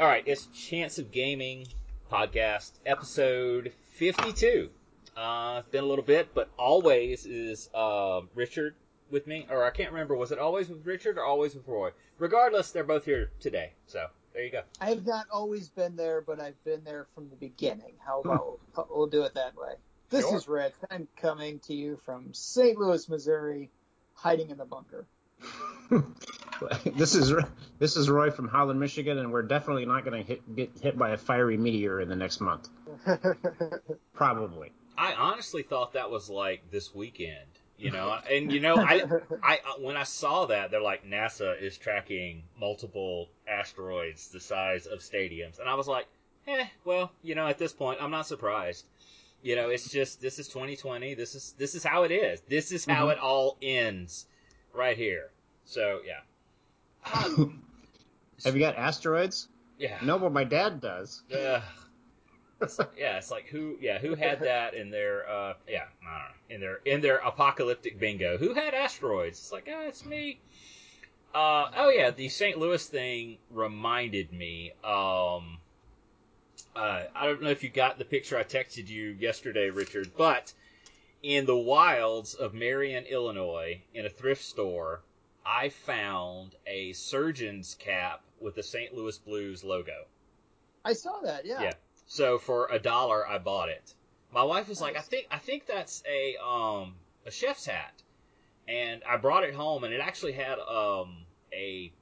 All right, it's Chance of Gaming podcast, episode 52. Uh, it's been a little bit, but always is uh, Richard with me, or I can't remember. Was it always with Richard or always with Roy? Regardless, they're both here today. So there you go. I have not always been there, but I've been there from the beginning. How about we'll do it that way? This Sure. is Rich. I'm coming to you from St. Louis, Missouri, hiding in the bunker. this is this is Roy from Holland, Michigan, and we're definitely not going to hit, get hit by a fiery meteor in the next month. Probably. I honestly thought that was like this weekend, you know. And you know, I, I when I saw that, they're like NASA is tracking multiple asteroids the size of stadiums, and I was like, eh, well, you know, at this point, I'm not surprised. You know, it's just this is 2020. This is this is how it is. This is how Mhm. it all ends, right here. So yeah, Have you got asteroids? yeah. No, but my dad does. Ugh. It's- yeah, it's like who, yeah, who had that in their, uh, yeah, I don't know, in their in their apocalyptic bingo? Who had asteroids? It's like, ah, it's me. Uh, oh yeah, the St. Louis thing reminded me. Um, uh, I don't know if you got the picture I texted you yesterday, Richard, but in the wilds of Marion, Illinois, in a thrift store, I found a surgeon's cap with the St. Louis Blues logo. I saw that. Yeah. Yeah. So for a dollar, I bought it. My wife was like, "I think I think that's a um a chef's hat," and I brought it home, and it actually had um a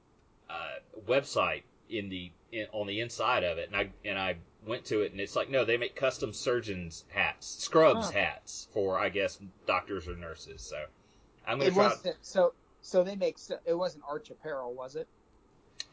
uh, website in the in, on the inside of it, and I and I went to it, and it's like, no, they make custom surgeons hats, scrubs Huh. hats for I guess doctors or nurses. So I'm gonna It try. wasn't so. So they make. It wasn't Arch Apparel, was it?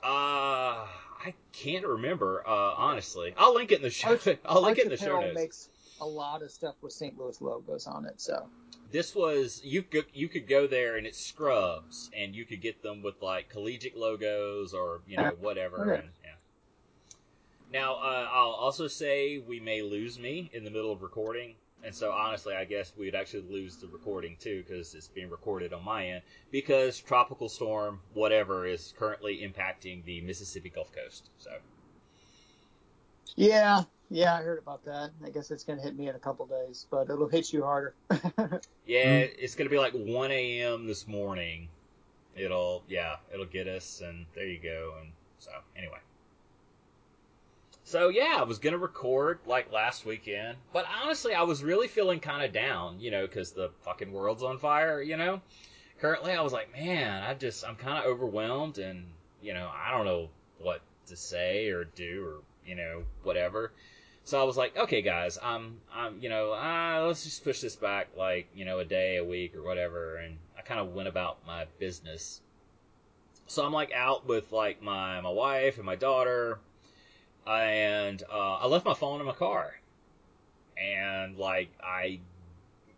Uh, I can't remember. Uh, honestly, I'll link it in the show. Arch- I'll link Arch it in the show Apparel notes. makes a lot of stuff with St. Louis logos on it. So this was you could you could go there and it's scrubs and you could get them with like collegiate logos or you know whatever Okay. and yeah now uh, i'll also say we may lose me in the middle of recording and so honestly i guess we'd actually lose the recording too because it's being recorded on my end because tropical storm whatever is currently impacting the mississippi gulf coast so yeah, yeah, I heard about that. I guess it's gonna hit me in a couple days, but it'll hit you harder. Yeah, mm-hmm. it's gonna be like 1 a.m. this morning. It'll, yeah, it'll get us, and there you go. And so, anyway. So yeah, I was gonna record like last weekend, but honestly, I was really feeling kind of down, you know, because the fucking world's on fire, you know. Currently, I was like, man, I just, I'm kind of overwhelmed, and you know, I don't know what to say or do or you know whatever. So I was like, okay, guys, I'm, I'm, you know, uh, let's just push this back like, you know, a day, a week, or whatever. And I kind of went about my business. So I'm like out with like my my wife and my daughter, and uh, I left my phone in my car. And like I,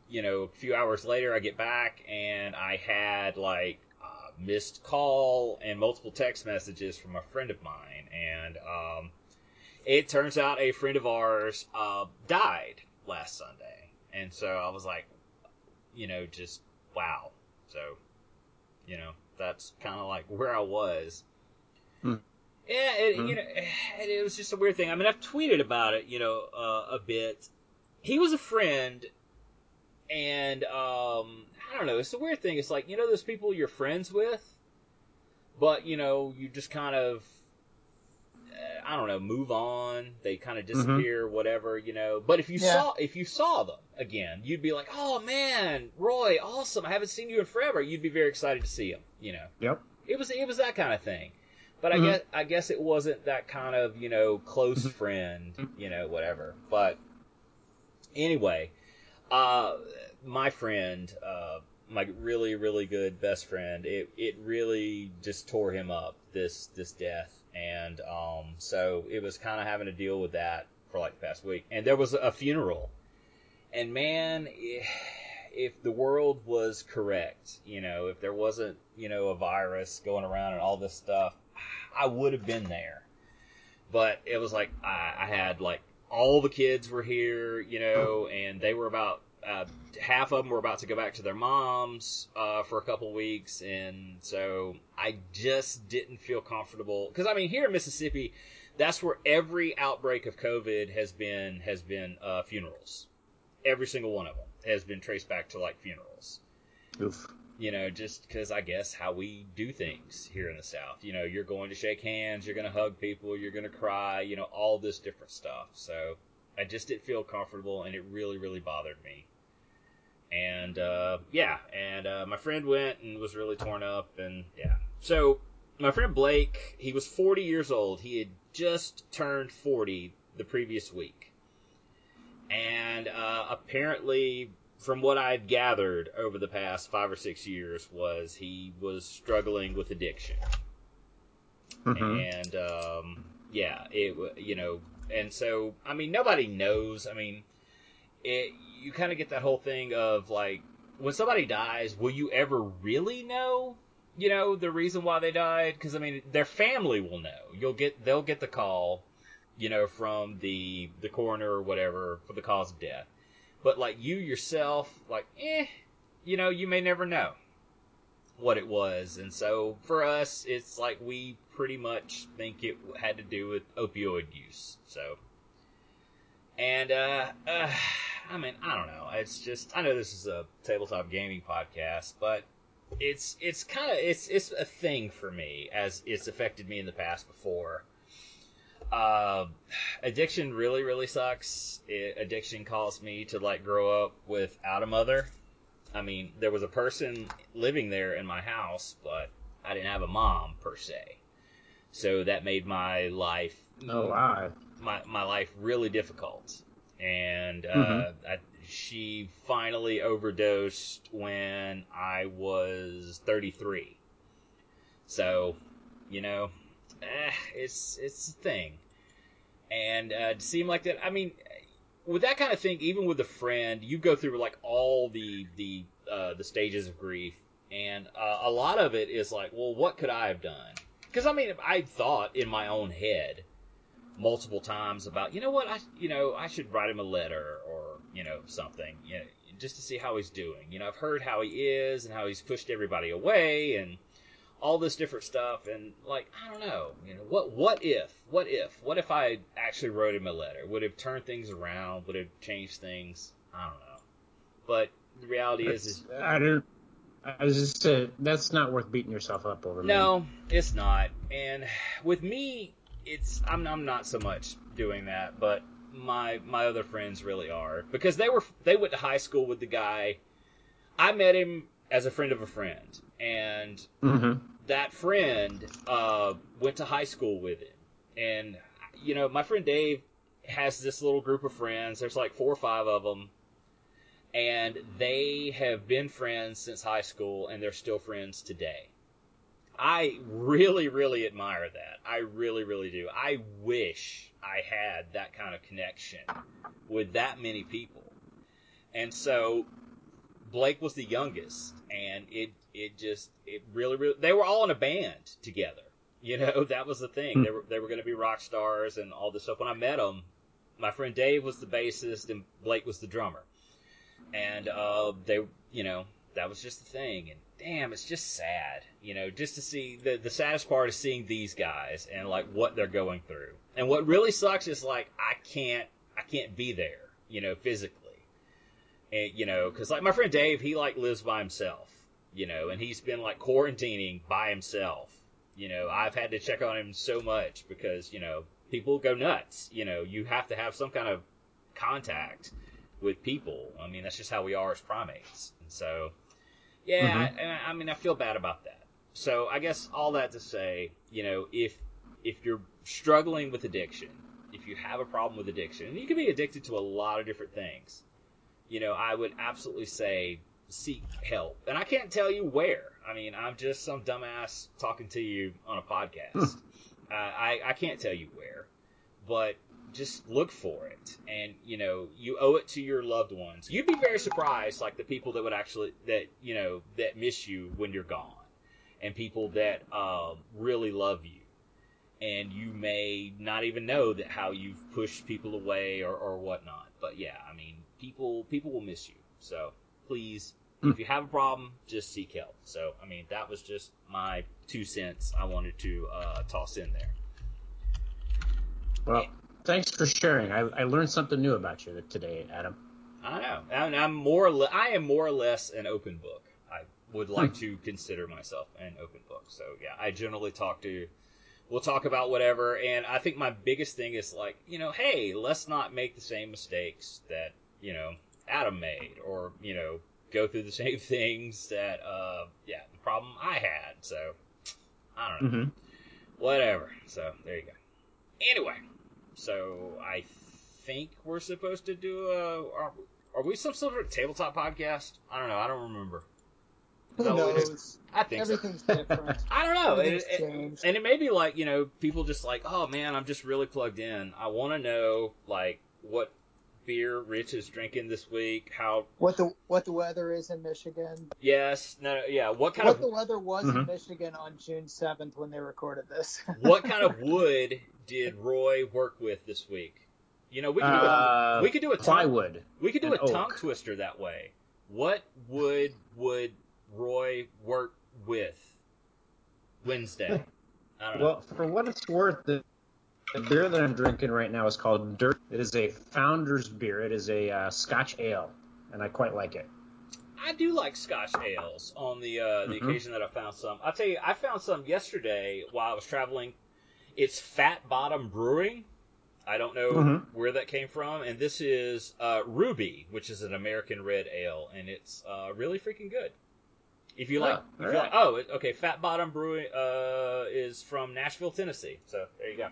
you know, a few hours later, I get back and I had like a missed call and multiple text messages from a friend of mine, and um, it turns out a friend of ours uh, died last Sunday, and so I was like, you know, just wow. So, you know, that's kind of like where I was. Hmm. Yeah, it, Hmm. you know, it, it was just a weird thing. I mean, I've tweeted about it, you know, uh, a bit. He was a friend, and um, I don't know. It's a weird thing. It's like you know those people you're friends with, but you know you just kind of uh, I don't know, move on. They kind of disappear, whatever, you know. But if you Yeah. saw if you saw them again, you'd be like, "Oh man, Roy, awesome! I haven't seen you in forever." You'd be very excited to see him, you know. Yep. It was it was that kind of thing. But I Mhm. guess I guess it wasn't that kind of you know close Mhm. friend, you know, whatever. But anyway, uh, my friend, uh, my really really good best friend, it it really just tore him up this this death, and um, so it was kind of having to deal with that for like the past week, and there was a funeral, and man. eh, If the world was correct, you know, if there wasn't, you know, a virus going around and all this stuff, I would have been there. But it was like I, I had like all the kids were here, you know, and they were about uh, half of them were about to go back to their moms uh, for a couple weeks, and so I just didn't feel comfortable because I mean here in Mississippi, that's where every outbreak of COVID has been has been uh, funerals. Every single one of them has been traced back to like funerals. Oof. You know, just because I guess how we do things here in the South. You know, you're going to shake hands, you're going to hug people, you're going to cry, you know, all this different stuff. So I just didn't feel comfortable, and it really, really bothered me. And uh, yeah, and uh, my friend went and was really torn up, and yeah. So my friend Blake, he was 40 years old. He had just turned 40 the previous week, and uh, apparently, from what I've gathered over the past five or six years, was he was struggling with addiction, Mhm. and um, yeah, it you know, and so I mean, nobody knows. I mean, it you kind of get that whole thing of like when somebody dies, will you ever really know? You know the reason why they died because I mean their family will know. You'll get they'll get the call, you know, from the the coroner or whatever for the cause of death. But like you yourself, like eh, you know, you may never know what it was. And so for us, it's like we pretty much think it had to do with opioid use. So, and, uh, uh, I mean, I don't know. It's just, I know this is a tabletop gaming podcast, but it's, it's kind of, it's, it's a thing for me as it's affected me in the past before. Uh, addiction really, really sucks. It, addiction caused me to like grow up without a mother. I mean, there was a person living there in my house, but I didn't have a mom per se. So that made my life Oh wow. my my life really difficult. And uh, Mhm. I, she finally overdosed when I was 33. So, you know, eh, it's it's a thing. And uh, it seemed like that. I mean, with that kind of thing, even with a friend, you go through like all the the uh, the stages of grief, and uh, a lot of it is like, well, what could I have done? Because I mean, I thought in my own head multiple times about, you know what, I you know I should write him a letter or you know something, you know, just to see how he's doing. You know, I've heard how he is and how he's pushed everybody away and all this different stuff and like I don't know, you know, what what if? What if? What if I actually wrote him a letter? Would have turned things around, would have changed things? I don't know. But the reality is, is I don't. I was just uh, that's not worth beating yourself up over. man. No, it's not. And with me, it's I'm I'm not so much doing that, but my my other friends really are because they were they went to high school with the guy. I met him as a friend of a friend, and Mhm. that friend uh, went to high school with him. And you know, my friend Dave has this little group of friends. There's like four or five of them. And they have been friends since high school, and they're still friends today. I really, really admire that. I really, really do. I wish I had that kind of connection with that many people. And so Blake was the youngest, and it it just it really, really they were all in a band together. You know, that was the thing. Hmm. They were they were going to be rock stars and all this stuff. When I met them, my friend Dave was the bassist and Blake was the drummer, and uh, they, you know, that was just the thing. And damn, it's just sad, you know, just to see the the saddest part is seeing these guys and like what they're going through. And what really sucks is like I can't I can't be there, you know, physically. And you know, because like my friend Dave, he like lives by himself, you know, and he's been like quarantining by himself. You know, I've had to check on him so much because you know people go nuts. You know, you have to have some kind of contact with people. I mean, that's just how we are as primates. And so, yeah, Mhm. I, I, I mean, I feel bad about that. So I guess all that to say, you know, if if you're struggling with addiction, if you have a problem with addiction, you can be addicted to a lot of different things, you know, I would absolutely say seek help. And I can't tell you where. I mean, I'm just some dumbass talking to you on a podcast. uh, I, I can't tell you where, but just look for it. And, you know, you owe it to your loved ones. You'd be very surprised, like the people that would actually, that, you know, that miss you when you're gone and people that, um, really love you. And you may not even know that how you've pushed people away or, or whatnot. But yeah, I people, people will miss you So please, Hmm. if you have a problem, just seek help. So I mean, that was just my two cents I wanted to uh, toss in there. Well, thanks for sharing. I, I learned something new about you today, Adam. I know, and I'm more. Le- I am more or less an open book. I would like to consider myself an open book. So yeah, I generally talk to. We'll talk about whatever, and I think my biggest thing is like, you know, hey, let's not make the same mistakes that you know Adam made, or you know, go through the same things that, uh, yeah, the problem I had. So I don't know hmm whatever. So there you go. Anyway, so I think we're supposed to do a. Are, are we some sort of tabletop podcast? I don't know. I don't remember. Who that what it is? knows? I think so. Everything's different. I don't know. It, it- and it may be like you know people just like oh man I'm just really plugged in. I want to know like what beer Rich is drinking this week. How What the what the weather is in Michigan? yes no yeah what kind What of the weather was in Mhm. Michigan on June seventh when they recorded this. what kind of wood did Roy work with this week? You know we could do a, Uh, we could do a tongue, plywood. we could do and a tongue twister that way. What wood would Roy work with Wednesday? I don't know. Well, for what it's worth, the, the beer that I'm drinking right now is called Dirt. It is a Founder's beer. It is a uh, Scotch ale, and I quite like it. I do like Scotch ales on the uh, the Mhm. occasion that I found some. I'll tell you, I found some yesterday while I was traveling. It's Fat Bottom Brewing. I don't know Mhm. where that came from, and this is uh, Ruby, which is an American red ale, and it's uh, really freaking good. If you like, Oh, if you alright. like, oh, okay, Fat Bottom Brewing uh, is from Nashville, Tennessee. So there you go.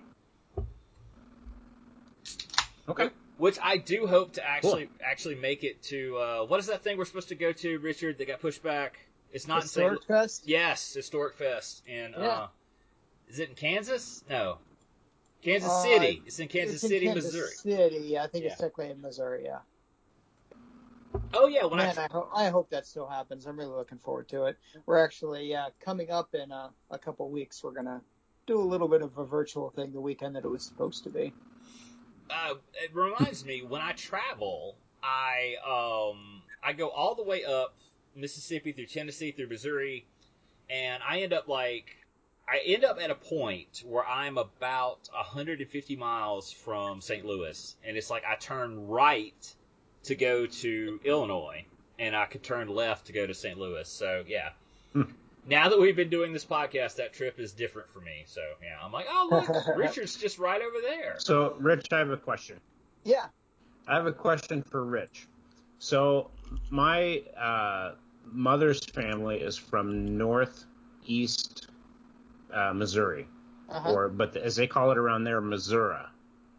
Okay. Which I do hope to actually actually make it to. Uh, what is that thing we're supposed to go to, Richard? That got pushed back. It's not in St. Historic Fest. Yes, Historic Fest. And Yeah. uh, is it in Kansas? No, Kansas Uh, City. It's in Kansas It's in City, Kansas Missouri. City. Yeah, I think Yeah. it's technically in Missouri. Yeah. Oh yeah, when Man, I I, ho- I hope that still happens. I'm really looking forward to it. We're actually yeah coming up in a, a couple weeks. We're gonna do a little bit of a virtual thing the weekend that it was supposed to be. Uh, it reminds me when I travel, I um I go all the way up Mississippi through Tennessee through Missouri, and I end up like I end up at a point where I'm about 150 miles from St. Louis, and it's like I turn right to go to Illinois, and I could turn left to go to St. Louis. So yeah. Now that we've been doing this podcast, that trip is different for me. So yeah, I'm like, oh look, Richard's just right over there. So, Rich, I have a question. Yeah. I have a question for Rich. So, my uh, mother's family is from northeast uh, Missouri, Uh-huh. or but as they call it around there, Missouri.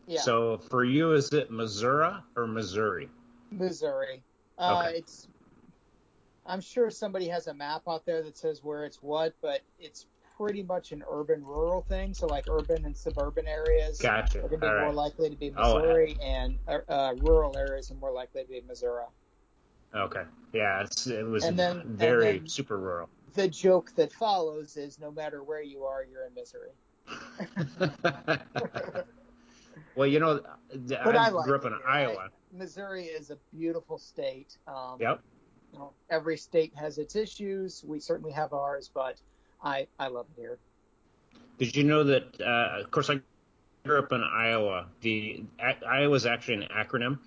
yeah. So, for you, is it Missouri or Missouri? Missouri. Uh, Okay. It's. I'm sure somebody has a map out there that says where it's what, but it's pretty much an urban-rural thing. So like urban and suburban areas Gotcha. are going to be more right. likely to be Oh, Missouri, and uh, uh, rural areas are more likely to be Missouri. Okay. Yeah, it's, it was And then- and very then- super rural. The joke that follows is no matter where you are, you're in misery. well, you know, I, I like grew up it in here. I- Iowa. Missouri is a beautiful state. Um, Yep. You know, every state has its issues. We certainly have ours, but I I love it here. Did you know that? Uh, of course, I grew up in Iowa. The a- Iowa is actually an acronym.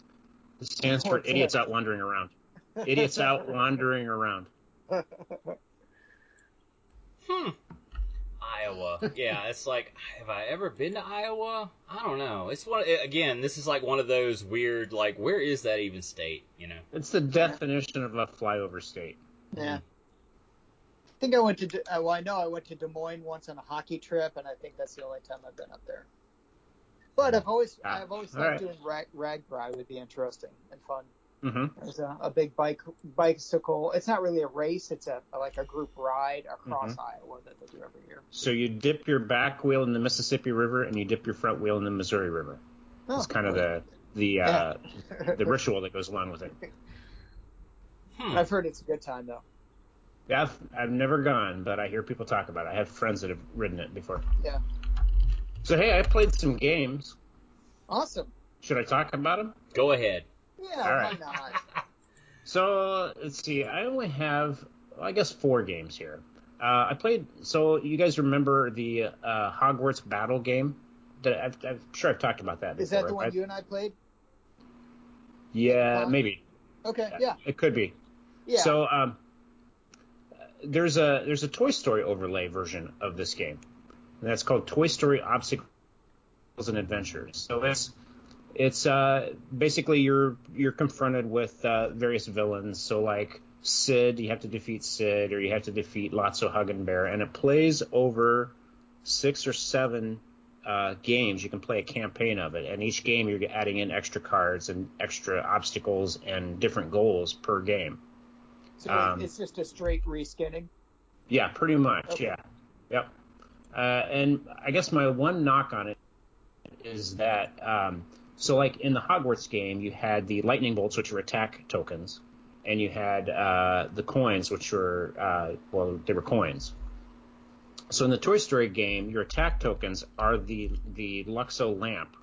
It stands for What's idiots that? out wandering around. Idiots out wandering around. Hmm. Iowa. Yeah, it's like, have I ever been to Iowa? I don't know. It's one again. This is like one of those weird, like, where is that even state? You know. It's the definition of a flyover state. Yeah. I think I went to. Uh, well, I know I went to Des Moines once on a hockey trip, and I think that's the only time I've been up there. But I've always, I've always thought right. doing rag, RAGBRAI would be interesting and fun. Hmm There's a, a big bike bicycle. It's not really a race. It's a like a group ride across Mm-hmm. Iowa that they do every year. So you dip your back wheel in the Mississippi River and you dip your front wheel in the Missouri River. It's kind of the the uh, the ritual that goes along with it. Hmm. I've heard it's a good time though. Yeah, I've, I've never gone, but I hear people talk about it. I have friends that have ridden it before. Yeah. So hey, I played some games. Awesome. Should I talk about them? Go ahead. Yeah, All right. why not? So let's see. I only have, I guess, four games here. Uh, I played. So you guys remember the uh, Hogwarts Battle game? That I've, I'm sure I've talked about that. Before. Is that the one I've- you and I played? Yeah, maybe. Okay, yeah, It could be. yeah. So um, there's a there's a Toy Story overlay version of this game, and that's called Toy Story Obstacles and Adventures. So it's it's uh, basically you're you're confronted with uh, various villains. So like Sid, you have to defeat Sid, or you have to defeat Lotso Huggin Bear, and it plays over six or seven uh, games. You can play a campaign of it, and each game you're adding in extra cards and extra obstacles and different goals per game. so um, it's just a straight reskinning. Yeah, pretty much. Okay. Yeah. Yep. Uh, and I guess my one knock on it is that um, so like in the Hogwarts game, you had the lightning bolts, which were attack tokens, and you had uh, the coins, which were uh, well, they were coins. So in the Toy Story game, your attack tokens are the the Luxo lamp,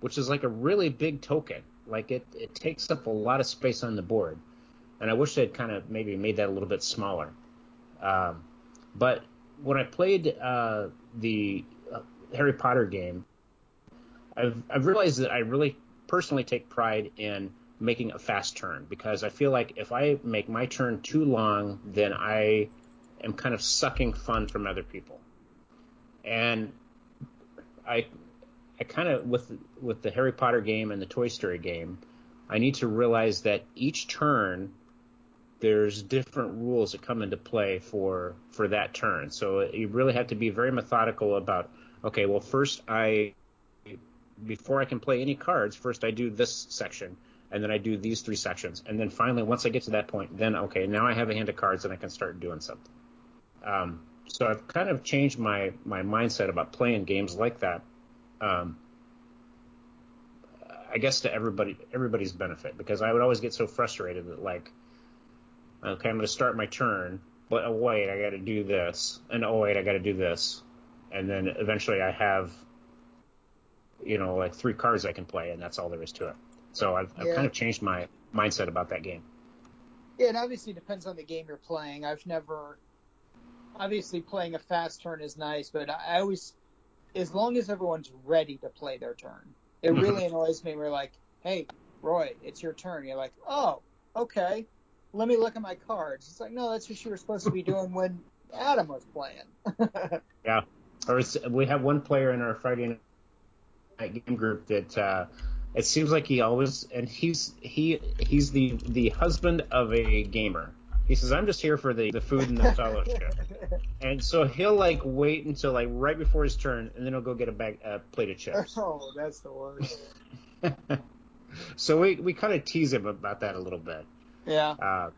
which is like a really big token. Like it, it takes up a lot of space on the board, and I wish they'd kind of maybe made that a little bit smaller. Um, but when I played uh, the uh, Harry Potter game, I've, I've realized that I really personally take pride in making a fast turn because I feel like if I make my turn too long, then I am kind of sucking fun from other people. And I, I kind of with with the Harry Potter game and the Toy Story game, I need to realize that each turn there's different rules that come into play for for that turn. So you really have to be very methodical about okay, well first I before I can play any cards, first I do this section and then I do these three sections. And then finally once I get to that point, then okay, now I have a hand of cards and I can start doing something. Um, so I've kind of changed my my mindset about playing games like that. Um, I guess to everybody everybody's benefit because I would always get so frustrated that like okay, I'm going to start my turn, but oh wait, I got to do this, and oh wait, I got to do this, and then eventually I have, you know, like three cards I can play, and that's all there is to it. So I've, I've Yeah. kind of changed my mindset about that game. Yeah, it obviously depends on the game you're playing. I've never, obviously, playing a fast turn is nice, but I always, as long as everyone's ready to play their turn, it really annoys me. We're like, hey, Roy, it's your turn. You're like, oh, okay. Let me look at my cards. It's like, no, that's what you were supposed to be doing when Adam was playing. Yeah. Or it's, we have one player in our Friday night game group that uh, it seems like he always and he's he he's the the husband of a gamer. He says, "I'm just here for the the food and the fellowship." And so he'll like wait until like right before his turn, and then he'll go get a bag, a plate of chips. oh, that's the worst. so we we kind of tease him about that a little bit. Yeah. Uh,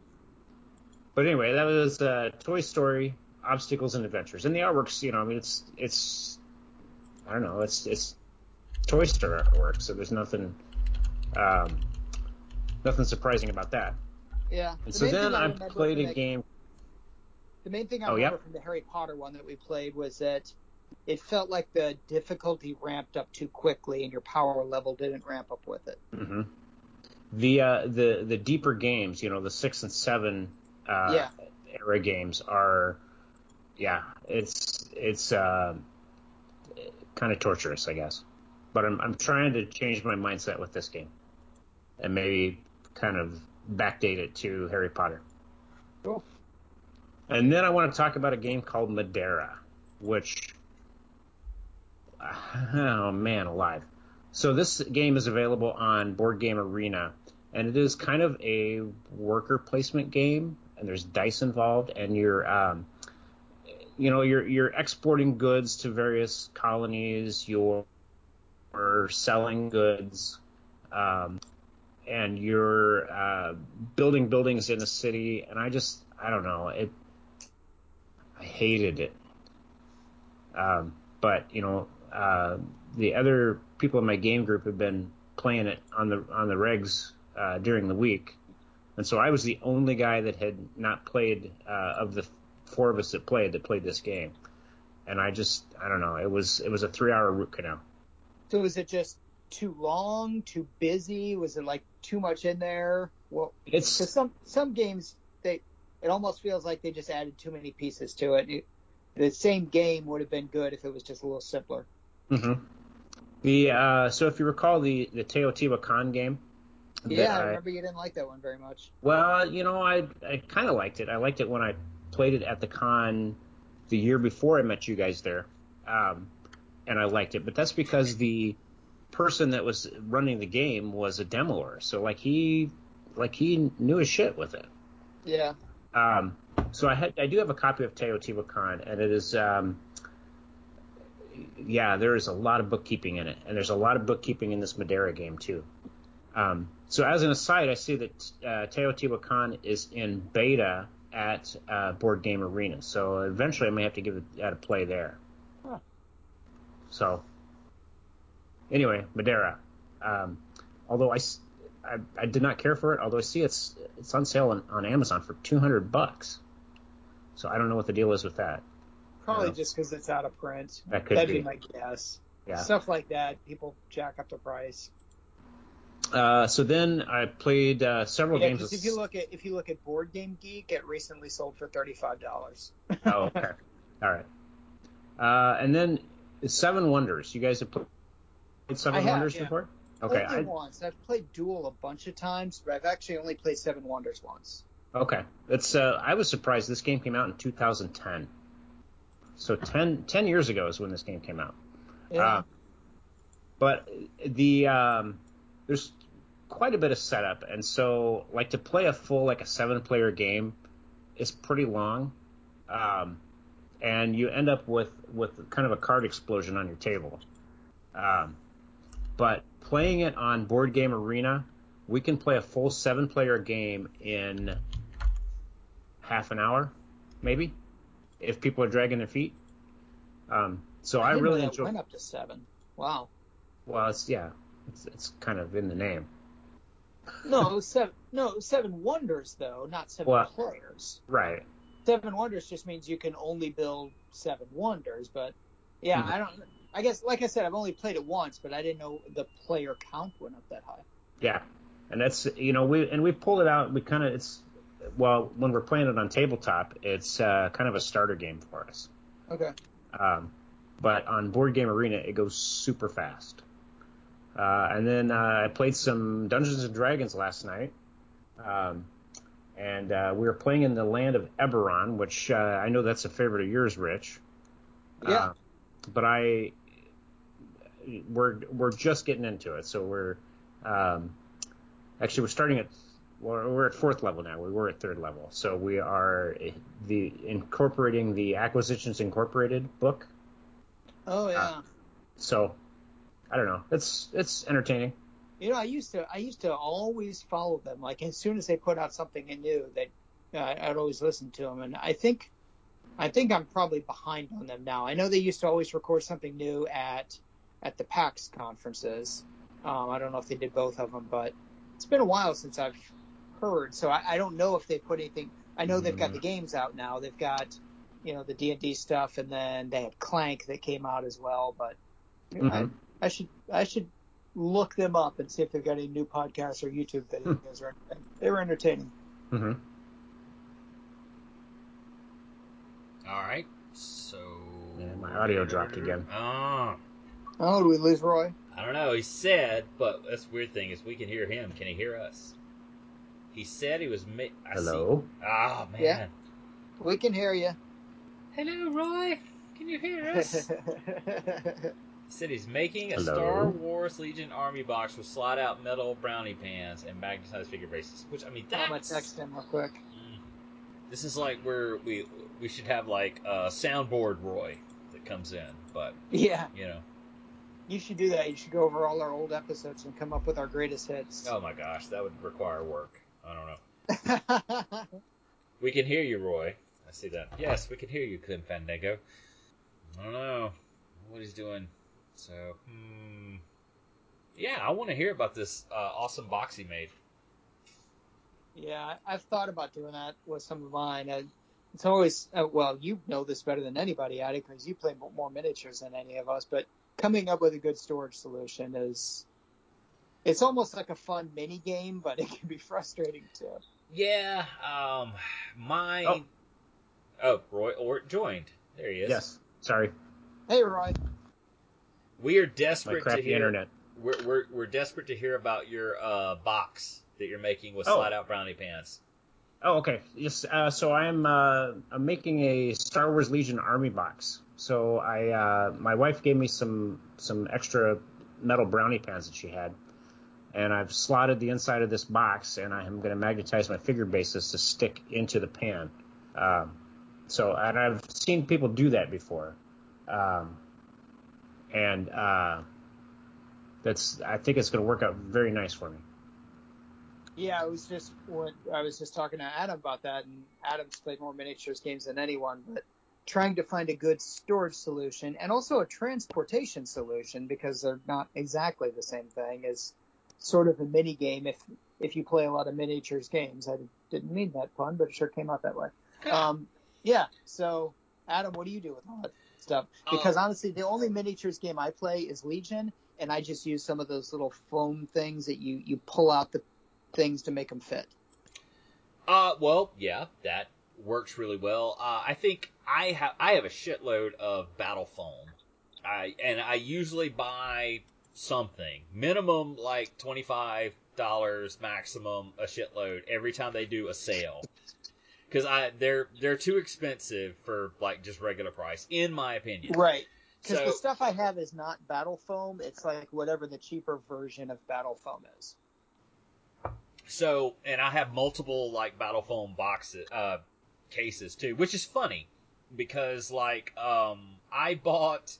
but anyway, that was uh, Toy Story: Obstacles and Adventures, and the artworks. You know, I mean, it's it's I don't know, it's it's Toy Story artwork, so there's nothing um, nothing surprising about that. Yeah. And The so then thing I played a that- game. The main thing I Oh, remember yep. from the Harry Potter one that we played was that it felt like the difficulty ramped up too quickly and your power level didn't ramp up with it. hmm The uh, the the deeper games, you know, the six and seven uh, Yeah. era games are, yeah, it's it's uh, kind of torturous, I guess. But I'm I'm trying to change my mindset with this game, and maybe kind of backdate it to Harry Potter. Cool. And then I want to talk about a game called Madeira, which, oh man, alive. So this game is available on Board Game Arena, and it is kind of a worker placement game, and there's dice involved, and you're, um, you know, you're you're exporting goods to various colonies. You're, you're selling goods, um, and you're uh, building buildings in the city. And I just, I don't know, it. I hated it. Um, but you know, uh, the other people in my game group have been playing it on the on the regs uh, during the week, and so I was the only guy that had not played uh, of the four of us that played that played this game, and I just I don't know it was it was a three hour root canal. So was it just too long, too busy? Was it like too much in there. Well, It's some some games they it almost feels like they just added too many pieces to it. it the same game would have been good if it was just a little simpler. Mm-hmm. the uh, so if you recall the the Teotihuacan game. Yeah, I remember you didn't like that one very much. Well, you know, I I kind of liked it. I liked it when I played it at the con the year before I met you guys there, um, and I liked it. But that's because the person that was running the game was a demoer, so like he like he knew his shit with it. Yeah. Um, so I had I do have a copy of Teotihuacan, and it is um, yeah, there is a lot of bookkeeping in it, and there's a lot of bookkeeping in this Madeira game too. Um, so as an aside, I see that uh, Teotihuacan is in beta at uh, Board Game Arena, so eventually I may have to give it a play there. So anyway, Madeira. Um, although I did not care for it, although I see it's it's on sale on, on Amazon for two hundred bucks. So I don't know what the deal is with that. Probably just because it's out of print. That could That'd be. be my guess. Yeah. Stuff like that, people jack up the price. Uh, so then I played uh, several Yeah, games. if you look at if you look at Board Game Geek, it recently sold for thirty five dollars. oh, okay. All right. Uh, and then Seven Wonders. You guys have played Seven have, Wonders yeah. before? Okay. Only I, once. I've played Duel a bunch of times, but I've actually only played Seven Wonders once. okay. It's. Uh, I was surprised this game came out in 2010. So 10, 10 years ago is when this game came out. Yeah. Uh, but the um, there's quite a bit of setup, and so like to play a full like a seven player game is pretty long, um, and you end up with with kind of a card explosion on your table. Um, but playing it on Board Game Arena, we can play a full seven player game in half an hour, maybe, if people are dragging their feet. Um, so I, didn't really enjoy. went up to seven. Wow. Well, it's yeah, it's, it's kind of in the name. No, seven. No, Seven Wonders though, not seven Well- players. Right. Seven Wonders just means you can only build seven wonders. But yeah, Mhm. I don't. I guess, like I said, I've only played it once, but I didn't know the player count went up that high. Yeah, and that's you know we and we pulled it out. We kind of it's well when we're playing it on tabletop, it's uh, kind of a starter game for us. Okay. Um, but on Board Game Arena, it goes super fast. Uh, and then uh, I played some Dungeons and Dragons last night. Um, and uh, we were playing in the land of Eberron, which uh, I know that's a favorite of yours, Rich. Yeah. Uh, but I, we're we're just getting into it, so we're um, actually we're starting at well, we're at fourth level now. We were at third level, so we are the incorporating the Acquisitions Incorporated book. Oh yeah. Uh, So I don't know. It's it's entertaining. You know, I used to I used to always follow them. Like as soon as they put out something new, that uh, I'd always listen to them. And I think I think I'm probably behind on them now. I know they used to always record something new at at the PAX conferences. Um, I don't know if they did both of them, but it's been a while since I've heard. So I, I don't know if they put anything. I know they've got the games out now. They've got you know the D and D stuff, and then they had Clank that came out as well. But I, Mhm. I should I should look them up and see if they've got any new podcasts or YouTube videos or anything. They were entertaining. hmm All right. So. Yeah, my audio dropped again. Oh, Oh, do we lose Roy? I don't know. He said, but that's the weird thing is we can hear him. Can he hear us? He said he was. Ma- I Hello. See. Oh man. Yeah. We can hear you. Hello, Roy. Can you hear us? He said he's making a Hello? Star Wars Legion army box with slide out metal brownie pans and magnetized figure bases. Which I mean, I'm gonna text him real quick. Mm. This is like where we we should have like a soundboard Roy that comes in, but Yeah, you know, you should do that. You should go over all our old episodes and come up with our greatest hits. oh my gosh, that would require work. I don't know. We can hear you, Roy. I see that. Yes, we can hear you, Clem Fandango. I don't know what he's doing. So, hmm. Yeah, I want to hear about this uh, awesome box he made. yeah, I've thought about doing that with some of mine. Uh, It's always uh, well, you know this better than anybody, Addy, because you play more miniatures than any of us. But coming up with a good storage solution is it's almost like a fun mini game, but it can be frustrating too. Yeah, um, my Oh. oh, Roy Ort joined. There he is. Yes. Sorry, Hey, Roy. We are desperate to hear. internet. We're, we're we're desperate to hear about your uh box that you're making with Oh. slide out brownie pants. Oh, okay. Yes. Uh, so I'm uh, I'm making a Star Wars Legion army box. So I uh, my wife gave me some some extra metal brownie pans that she had, and I've slotted the inside of this box, and I'm going to magnetize my figure bases to stick into the pan. Um, so and I've seen people do that before, um, and uh, that's I think it's going to work out very nice for me. Yeah, I was just when I was just talking to Adam about that, and Adam's played more miniatures games than anyone, but trying to find a good storage solution and also a transportation solution because they're not exactly the same thing as sort of a mini game if if you play a lot of miniatures games. I didn't mean that pun, but it sure came out that way. Um, yeah. So, Adam, what do you do with all that stuff? Because honestly, the only miniatures game I play is Legion, and I just use some of those little foam things that you you pull out the things to make them fit. Uh, well, yeah, that works really well. Uh, I think I have I have a shitload of battle foam. I and I usually buy something minimum like twenty five dollars maximum a shitload every time they do a sale because I they're they're too expensive for like just regular price in my opinion. Right. Because So the stuff I have is not battle foam. It's like whatever the cheaper version of battle foam is. So, and I have multiple like battle foam boxes, uh, cases too, which is funny because like, um, I bought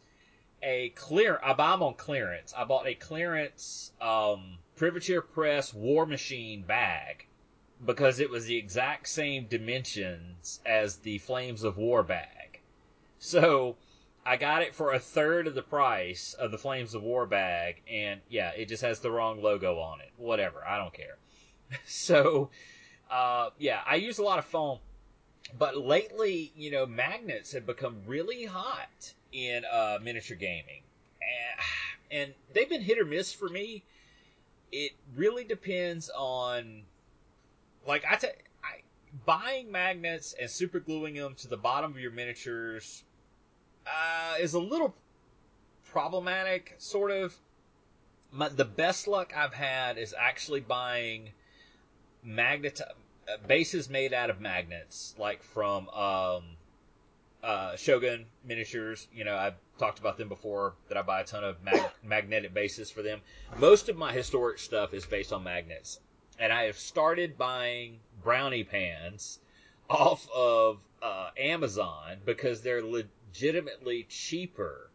a clear, I buy them on clearance. I bought a clearance, um, Privateer Press Warmachine bag because it was the exact same dimensions as the Flames of War bag. So, I got it for a third of the price of the Flames of War bag, and yeah, it just has the wrong logo on it. Whatever, I don't care. So, uh, yeah, I use a lot of foam, but lately, you know, magnets have become really hot in uh, miniature gaming, and, and they've been hit or miss for me. It really depends on, like I, t- I buying magnets and super gluing them to the bottom of your miniatures uh, is a little problematic, sort of. My, the best luck I've had is actually buying magnet uh, bases made out of magnets, like from um, uh, Shogun miniatures. You know, I've talked about them before. That I buy a ton of mag- magnetic bases for them. Most of my historic stuff is based on magnets, and I have started buying brownie pans off of uh, Amazon because they're legitimately cheaper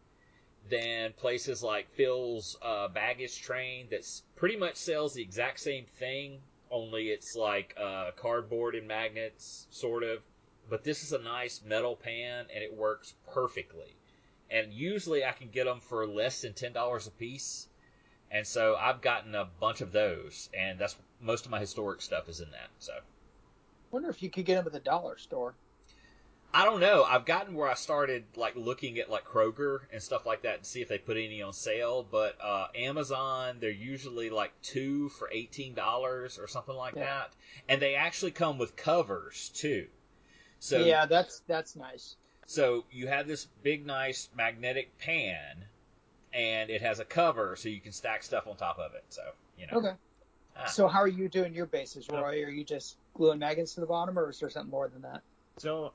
than places like Phil's uh, baggage train that's pretty much sells the exact same thing only it's like uh, cardboard and magnets, sort of. But this is a nice metal pan, and it works perfectly. And usually I can get them for less than ten dollars a piece, and so I've gotten a bunch of those, and that's most of my historic stuff is in that. So Wonder if you could get them at the dollar store. I don't know. I've gotten where I started like looking at like Kroger and stuff like that to see if they put any on sale. But uh, Amazon, they're usually like two for eighteen dollars or something like Yeah. that, and they actually come with covers too. So yeah, that's that's nice. so you have this big, nice magnetic pan, and it has a cover so you can stack stuff on top of it. So you know. Okay. Ah. So how are you doing your bases, Roy? Are you just gluing magnets to the bottom, or is there something more than that? So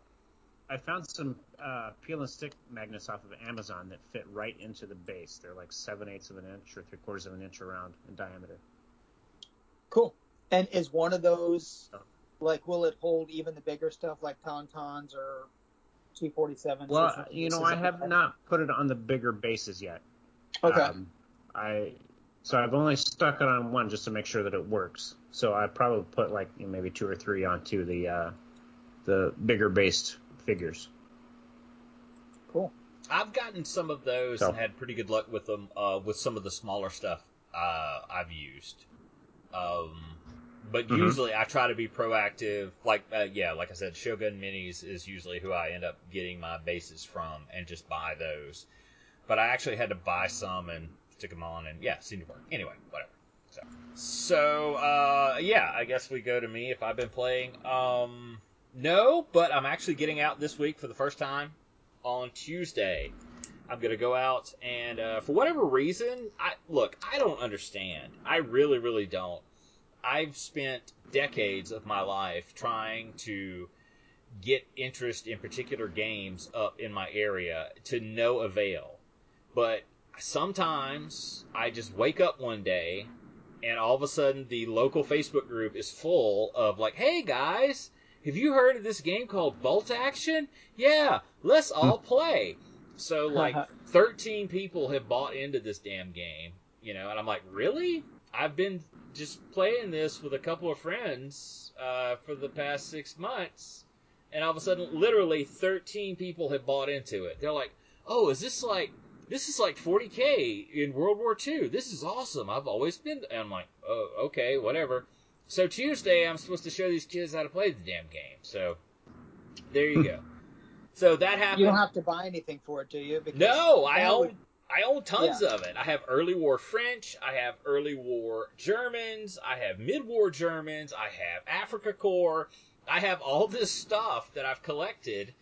I found some uh, peel and stick magnets off of Amazon that fit right into the base. They're like seven eighths of an inch or three quarters of an inch around in diameter. Cool. And is one of those Oh. like will it hold even the bigger stuff like tauntauns or T forty seven? Well, you know, I have not put it on the bigger bases yet. Okay. Um, I so I've only stuck it on one just to make sure that it works. So I probably put like you know, maybe two or three onto the uh, the bigger based figures. cool. I've gotten some of those So- and had pretty good luck with them uh, with some of the smaller stuff uh, I've used. Um, but Mhm. usually I try to be proactive. Like uh, yeah, like I said, Shogun Minis is usually who I end up getting my bases from and just buy those. But I actually had to buy some and stick them on, and yeah, seemed to work. Anyway, whatever. So, so uh, yeah, I guess we go to me if I've been playing. Um, no, but I'm actually getting out this week for the first time on Tuesday. I'm gonna go out and uh, for whatever reason, I look. I don't understand. I really, really don't. I've spent decades of my life trying to get interest in particular games up in my area to no avail. But sometimes I just wake up one day and all of a sudden the local Facebook group is full of like, hey guys, have you heard of this game called Bolt Action? Yeah, let's all play. So like 13 people have bought into this damn game, you know, and I'm like, really? I've been just playing this with a couple of friends uh, for the past six months, and all of a sudden, literally 13 people have bought into it. They're like, oh, is this like this is like 40k in World War II. This is awesome. I've always been. And I'm like, oh, okay, whatever. So Tuesday, I'm supposed to show these kids how to play the damn game. So there you go. So that happened. You don't have to buy anything for it, do you? Because no, I own. would- I own tons Yeah. of it. I have early war French, I have early war Germans, I have mid war Germans, I have Afrika Korps, I have all this stuff that I've collected,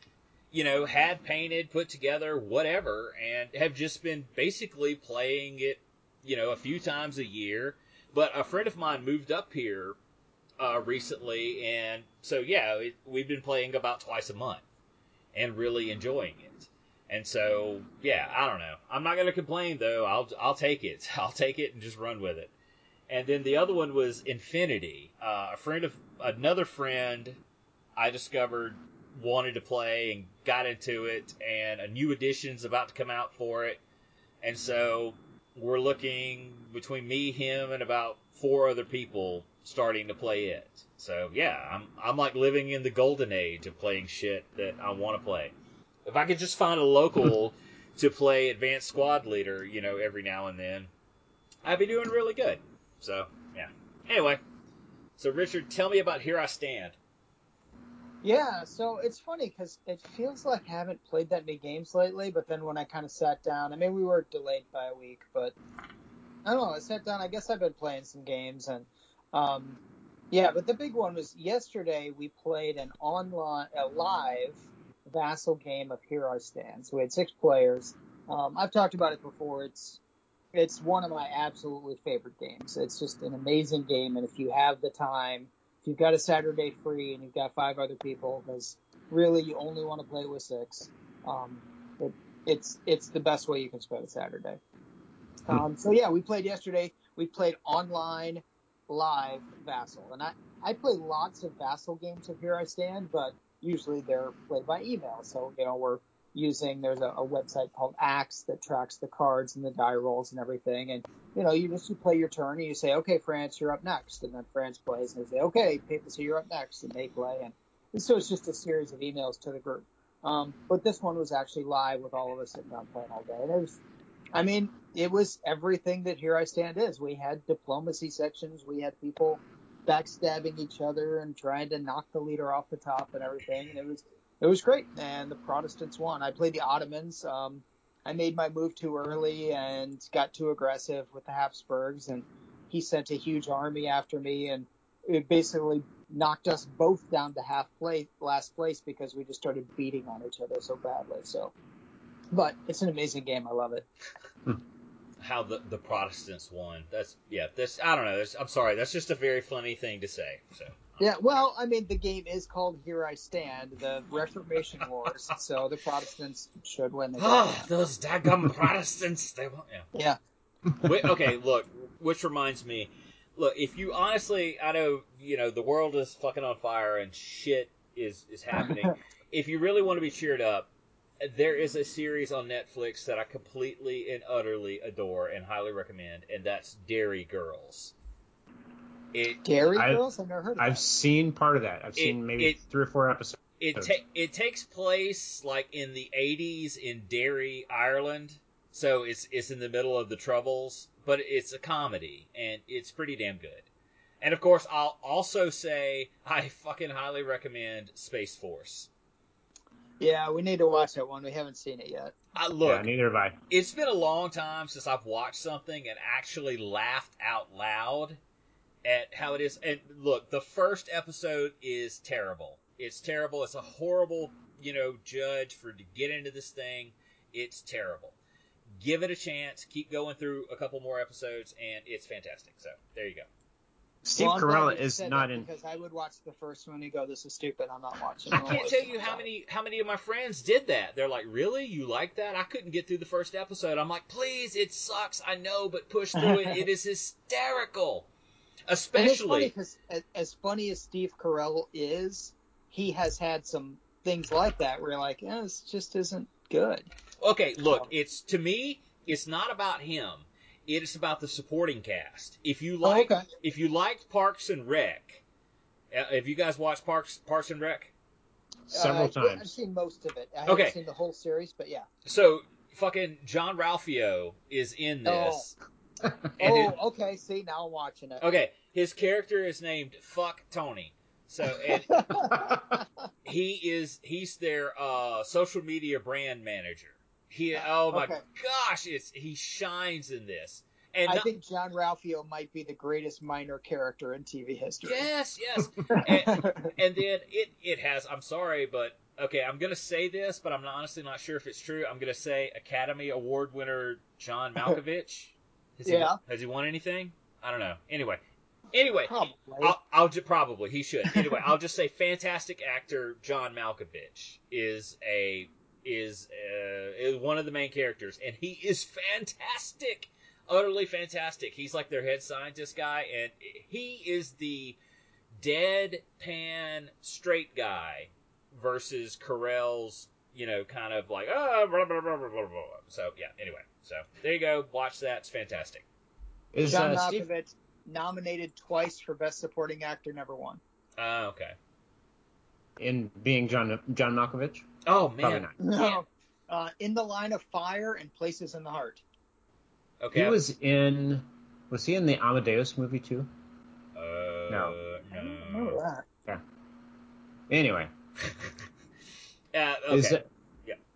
you know, had painted, put together, whatever, and have just been basically playing it, you know, a few times a year. But a friend of mine moved up here uh, recently, and so yeah, it, we've been playing about twice a month and really enjoying it. And so, yeah, I don't know. I'm not going to complain though. I'll I'll take it. I'll take it and just run with it. And then the other one was Infinity. Uh, a friend of another friend I discovered wanted to play and got into it, and a new edition's about to come out for it. And so we're looking between me, him, and about four other people starting to play it. So yeah, I'm I'm like living in the golden age of playing shit that I want to play. If I could just find a local to play Advanced Squad Leader, you know, every now and then, I'd be doing really good. So yeah. Anyway, so Richard, tell me about Here I Stand. Yeah, so it's funny because it feels like I haven't played that many games lately. But then when I kind of sat down, I mean, we were delayed by a week, but I don't know. I sat down. I guess I've been playing some games, and um, yeah. But the big one was yesterday. We played an online, a live Vassal game of Here I Stand. So we had six players. Um, I've talked about it before. It's it's one of my absolutely favorite games. It's just an amazing game, and if you have the time, you've got a Saturday free and you've got five other people, because really you only want to play with six, um, it, it's it's the best way you can spend a Saturday. Um, so yeah, we played yesterday. We played online, live Vassal, and I I play lots of Vassal games of Here I Stand, but usually they're played by email. So you know we're using there's a, a website called ACTS that tracks the cards and the die rolls and everything, and you know, you just you play your turn and you say, okay, France, you're up next, and then France plays and they say, okay, Papacy, you're up next, and they play, and, and so it's just a series of emails to the group. Um, but this one was actually live with all of us sitting down playing all day, and it was, I mean, it was everything that Here I Stand is. We had diplomacy sections, we had people backstabbing each other and trying to knock the leader off the top and everything, and it was it was great. And the Protestants won. I played the Ottomans. Um, I made my move too early and got too aggressive with the Habsburgs, and he sent a huge army after me, and it basically knocked us both down to half place, last place, because we just started beating on each other so badly. So, but it's an amazing game. I love it. How the the Protestants won. That's yeah. This I don't know. I'm sorry. That's just a very funny thing to say. So Yeah, well, I mean, the game is called Here I Stand, the Reformation Wars, so the Protestants should win the game. oh, those daggum Protestants. They won't. Yeah. Yeah. Wait, okay, look, which reminds me, look, if you honestly, I know, you know, the world is fucking on fire and shit is is happening. if you really want to be cheered up, there is a series on Netflix that I completely and utterly adore and highly recommend, and that's Derry Girls. It Derry I've- Girls? I've never heard of I've that. seen part of that. I've seen maybe it- three or four episodes. it ta- it takes place like in the 80s in Derry, Ireland. So it's it's in the middle of the troubles, but it's a comedy and it's pretty damn good. And of course, I'll also say I fucking highly recommend Space Force. Yeah, we need to watch that one. We haven't seen it yet. I, look, yeah, neither have I. it's been a long time since I've watched something and actually laughed out loud at how it is. And look, the first episode is terrible. It's terrible. It's a horrible, you know, judge for to get into this thing. It's terrible. Give it a chance. Keep going through a couple more episodes, and it's fantastic. So there you go. Steve Well, Carell is not in. Because I would watch the first one and go, "This is stupid. I'm not watching." I can't tell you how many how many of my friends did that. They're like, "Really? You like that?" I couldn't get through the first episode. I'm like, "Please, it sucks. I know, but push through it. It is hysterical." And it's funny Especially because as, as funny as Steve Carell is, he has had some things like that where you're like, eh, this just isn't good. Okay, look, it's to me, it's not about him. It is about the supporting cast. If you like, Oh, okay. if you liked Parks and Rec, uh, have you guys watched Parks Parks and Rec? Several Uh, yeah, I've seen most of it. I haven't Okay. seen the whole series, but yeah. So fucking Jean-Ralphio is in this. And oh, okay. See, now I'm watching it. okay, his character is named Fuck Tony. So and he is he's their uh, social media brand manager. He oh my Okay. gosh, it's he shines in this. And I not- think Jean-Ralphio might be the greatest minor character in TV history. yes, yes. and, and then it it has. I'm sorry, but okay, I'm gonna say this, but I'm honestly not sure if it's true. I'm gonna say Academy Award winner John Malkovich. Has he, Yeah. Has he won anything? I don't know. Anyway, anyway, Probably. I'll, I'll ju- probably he should. Anyway, I'll just say fantastic actor John Malkovich is a is uh, is one of the main characters, and he is fantastic, utterly fantastic. He's like their head scientist guy, and he is the deadpan straight guy versus Carell's, you know, kind of like ah, blah, blah, blah, blah, blah, blah. So yeah. Anyway, so there you go. Watch that. It's fantastic. Is John uh, Steve? Malkovich nominated twice for Best Supporting Actor, never won. Uh, okay. in being John John Malkovich? Oh man. not. No. Uh, in the Line of Fire and Places in the Heart. Okay. He was in. Was he in the Amadeus movie too? Uh, No. I don't remember that. Anyway, Uh, okay. is it?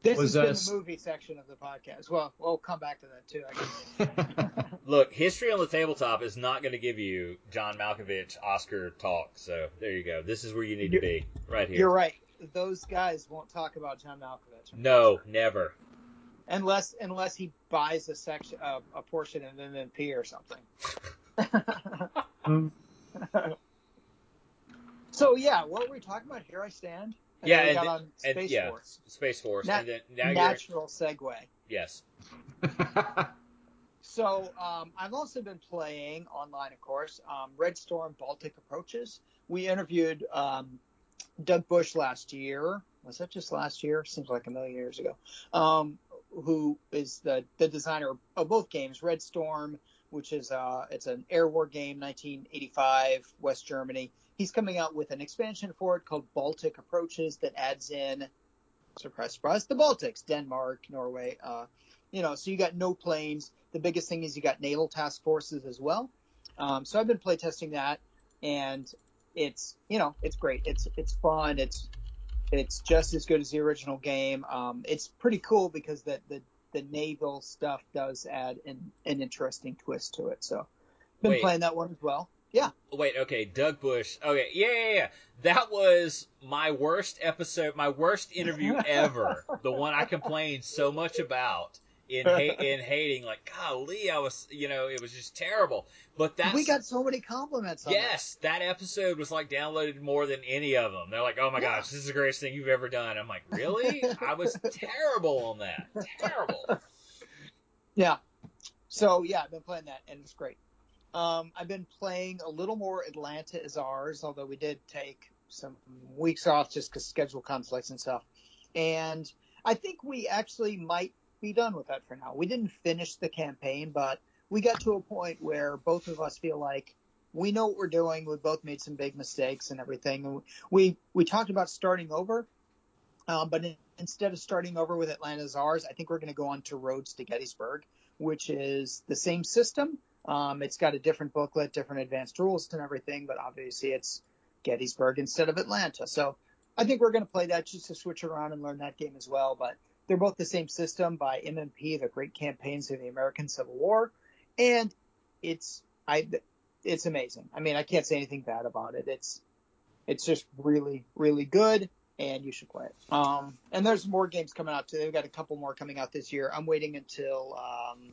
This Was, uh, the movie section of the podcast. Well, we'll come back to that too. I guess. Look, history on the tabletop is not going to give you John Malkovich Oscar talk. So there you go. This is where you need to be, right here. You're right. Those guys won't talk about John Malkovich No, never. unless unless he buys a section, uh, a portion in MMP or something. So yeah, what were we talking about? Here I stand. And Yeah, and got on and- Space yeah. Force. Space Force, Na- and then now you're Natural segue. yes. So um, I've also been playing online, of course, um, Red Storm Baltic Approaches. We interviewed um, Doug Bush last year. Was that just last year? Seems like a million years ago. Um, who is the the designer of both games, Red Storm, which is uh, it's an air war game, 1985, West Germany. He's coming out with an expansion for it called Baltic Approaches that adds in, surprise, surprise, the Baltics, Denmark, Norway. Uh, you know, so you got no planes. The biggest thing is you got naval task forces as well. Um, so I've been playtesting that, and it's you know it's great. It's it's fun. It's it's just as good as the original game. Um, it's pretty cool because the the, the naval stuff does add an, an interesting twist to it. So been Wait. playing that one as well. Yeah. Oh, wait, okay, Doug Bush. Okay, yeah, yeah, yeah. That was my worst episode, my worst interview ever. the one I complained so much about in ha- in hating. Like, golly, I was, you know, it was just terrible. But that's we got so many compliments. On yes, that episode was like downloaded more than any of them. They're like, oh my Yeah. gosh, this is the greatest thing you've ever done. I'm like, really? I was terrible on that. Terrible. Yeah. So yeah, I've been playing that and it's great. Um, I've been playing a little more Atlanta is ours, although we did take some weeks off just because schedule conflicts and stuff. And I think we actually might be done with that for now. We didn't finish the campaign, but we got to a point where both of us feel like we know what we're doing. We both made some big mistakes and everything. And we we talked about starting over, um, but in, instead of starting over with Atlanta is ours, I think we're going to go on to Roads to Gettysburg, which is the same system. Um, it's got a different booklet, different advanced rules and everything, but obviously it's Gettysburg instead of Atlanta. So I think we're going to play that just to switch around and learn that game as well. But they're both the same system by MMP, the Great Campaigns of the American Civil War, and it's I it's amazing. I mean, I can't say anything bad about it. It's it's just really really good, and you should play it. Um, and there's more games coming out too. They've got a couple more coming out this year. I'm waiting until um,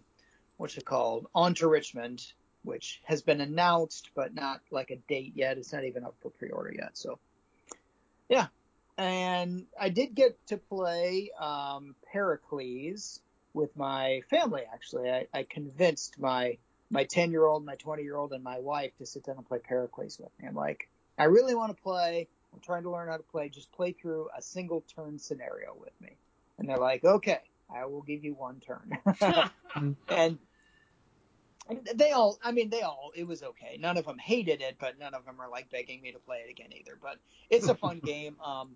what's it called? On to Richmond, which has been announced but not like a date yet. It's not even up for pre-order yet. So yeah, and I did get to play um, Pericles with my family. Actually, I, I convinced my my 10 year old, my 20 year old, and my wife to sit down and play Pericles with me. I'm like, I really want to play. I'm trying to learn how to play. Just play through a single turn scenario with me. And they're like, okay, I will give you one turn. and they all, I mean, they all, it was okay. None of them hated it, but none of them are like begging me to play it again either. But it's a fun game. Um,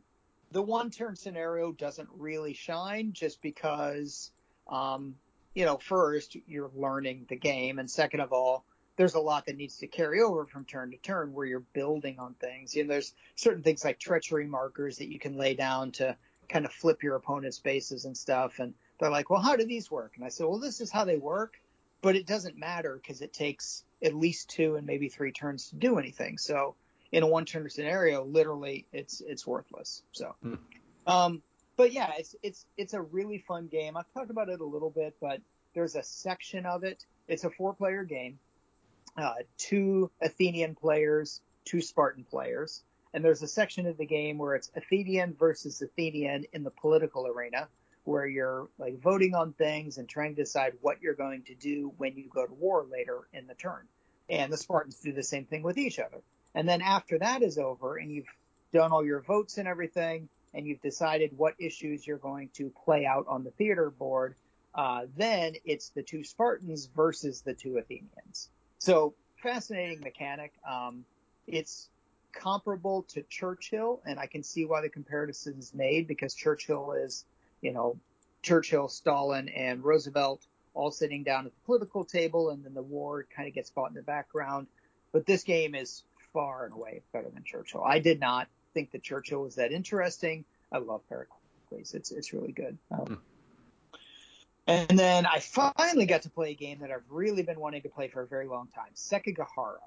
the one turn scenario doesn't really shine just because, um, you know, first you're learning the game, and second of all, there's a lot that needs to carry over from turn to turn where you're building on things. You know, there's certain things like treachery markers that you can lay down to kind of flip your opponent's bases and stuff. And they're like, well, how do these work? And I said, well, this is how they work, but it doesn't matter because it takes at least two and maybe three turns to do anything. So in a one turn scenario, literally it's, it's worthless. So, hmm. um, but yeah, it's it's it's a really fun game. I've talked about it a little bit, but there's a section of it. It's a four player game, uh, two Athenian players, two Spartan players, and there's a section of the game where it's Athenian versus Athenian in the political arena, where you're like voting on things and trying to decide what you're going to do when you go to war later in the turn. And the Spartans do the same thing with each other. And then after that is over and you've done all your votes and everything, and you've decided what issues you're going to play out on the theater board, uh, then it's the two Spartans versus the two Athenians. So fascinating mechanic. Um, it's comparable to Churchill, and I can see why the comparison is made because Churchill is, you know, Churchill, Stalin, and Roosevelt all sitting down at the political table, and then the war kind of gets fought in the background. But this game is far and away better than Churchill. I did not think that Churchill was that interesting. I love Pericles. It's it's really good. Um, mm. And then I finally got to play a game that I've really been wanting to play for a very long time, Sekigahara.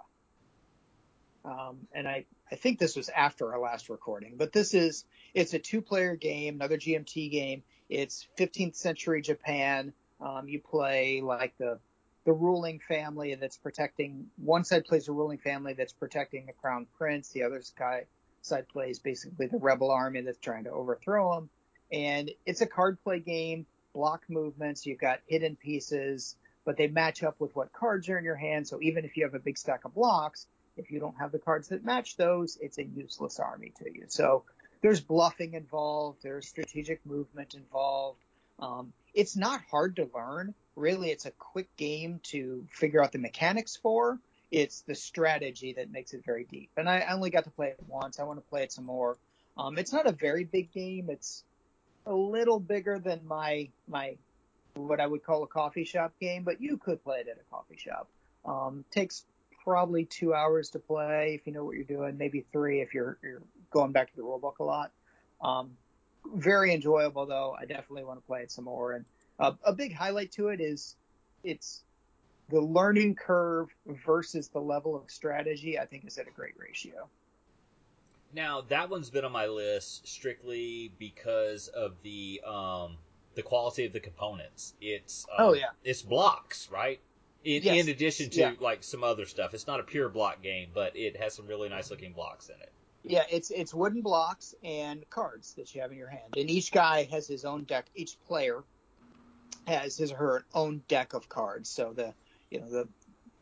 Um, and I, I think this was after our last recording, but this is, it's a two player game, another GMT game. It's 15th century Japan. Um, you play like the, the ruling family that's protecting, one side plays a ruling family that's protecting the crown prince. The other guy, side plays basically the rebel army that's trying to overthrow him. And it's a card play game, block movements. You've got hidden pieces, but they match up with what cards are in your hand. So even if you have a big stack of blocks, if you don't have the cards that match those, it's a useless army to you. So there's bluffing involved. There's strategic movement involved. Um, it's not hard to learn. Really, it's a quick game to figure out the mechanics for. It's the strategy that makes it very deep. And I only got to play it once. I want to play it some more. Um, it's not a very big game. It's a little bigger than my my what I would call a coffee shop game, but you could play it at a coffee shop. Um, takes probably two hours to play if you know what you're doing, maybe three if you're you're going back to the rulebook a lot. Um, very enjoyable though. I definitely want to play it some more. And uh, a big highlight to it is it's the learning curve versus the level of strategy, I think is at a great ratio. Now that one's been on my list strictly because of the um, the quality of the components. It's um, oh yeah, it's blocks, right? In, yes. in addition to yeah. like some other stuff, it's not a pure block game, but it has some really nice looking blocks in it. Yeah, it's it's wooden blocks and cards that you have in your hand, and each guy has his own deck. Each player has his or her own deck of cards. So the you know, the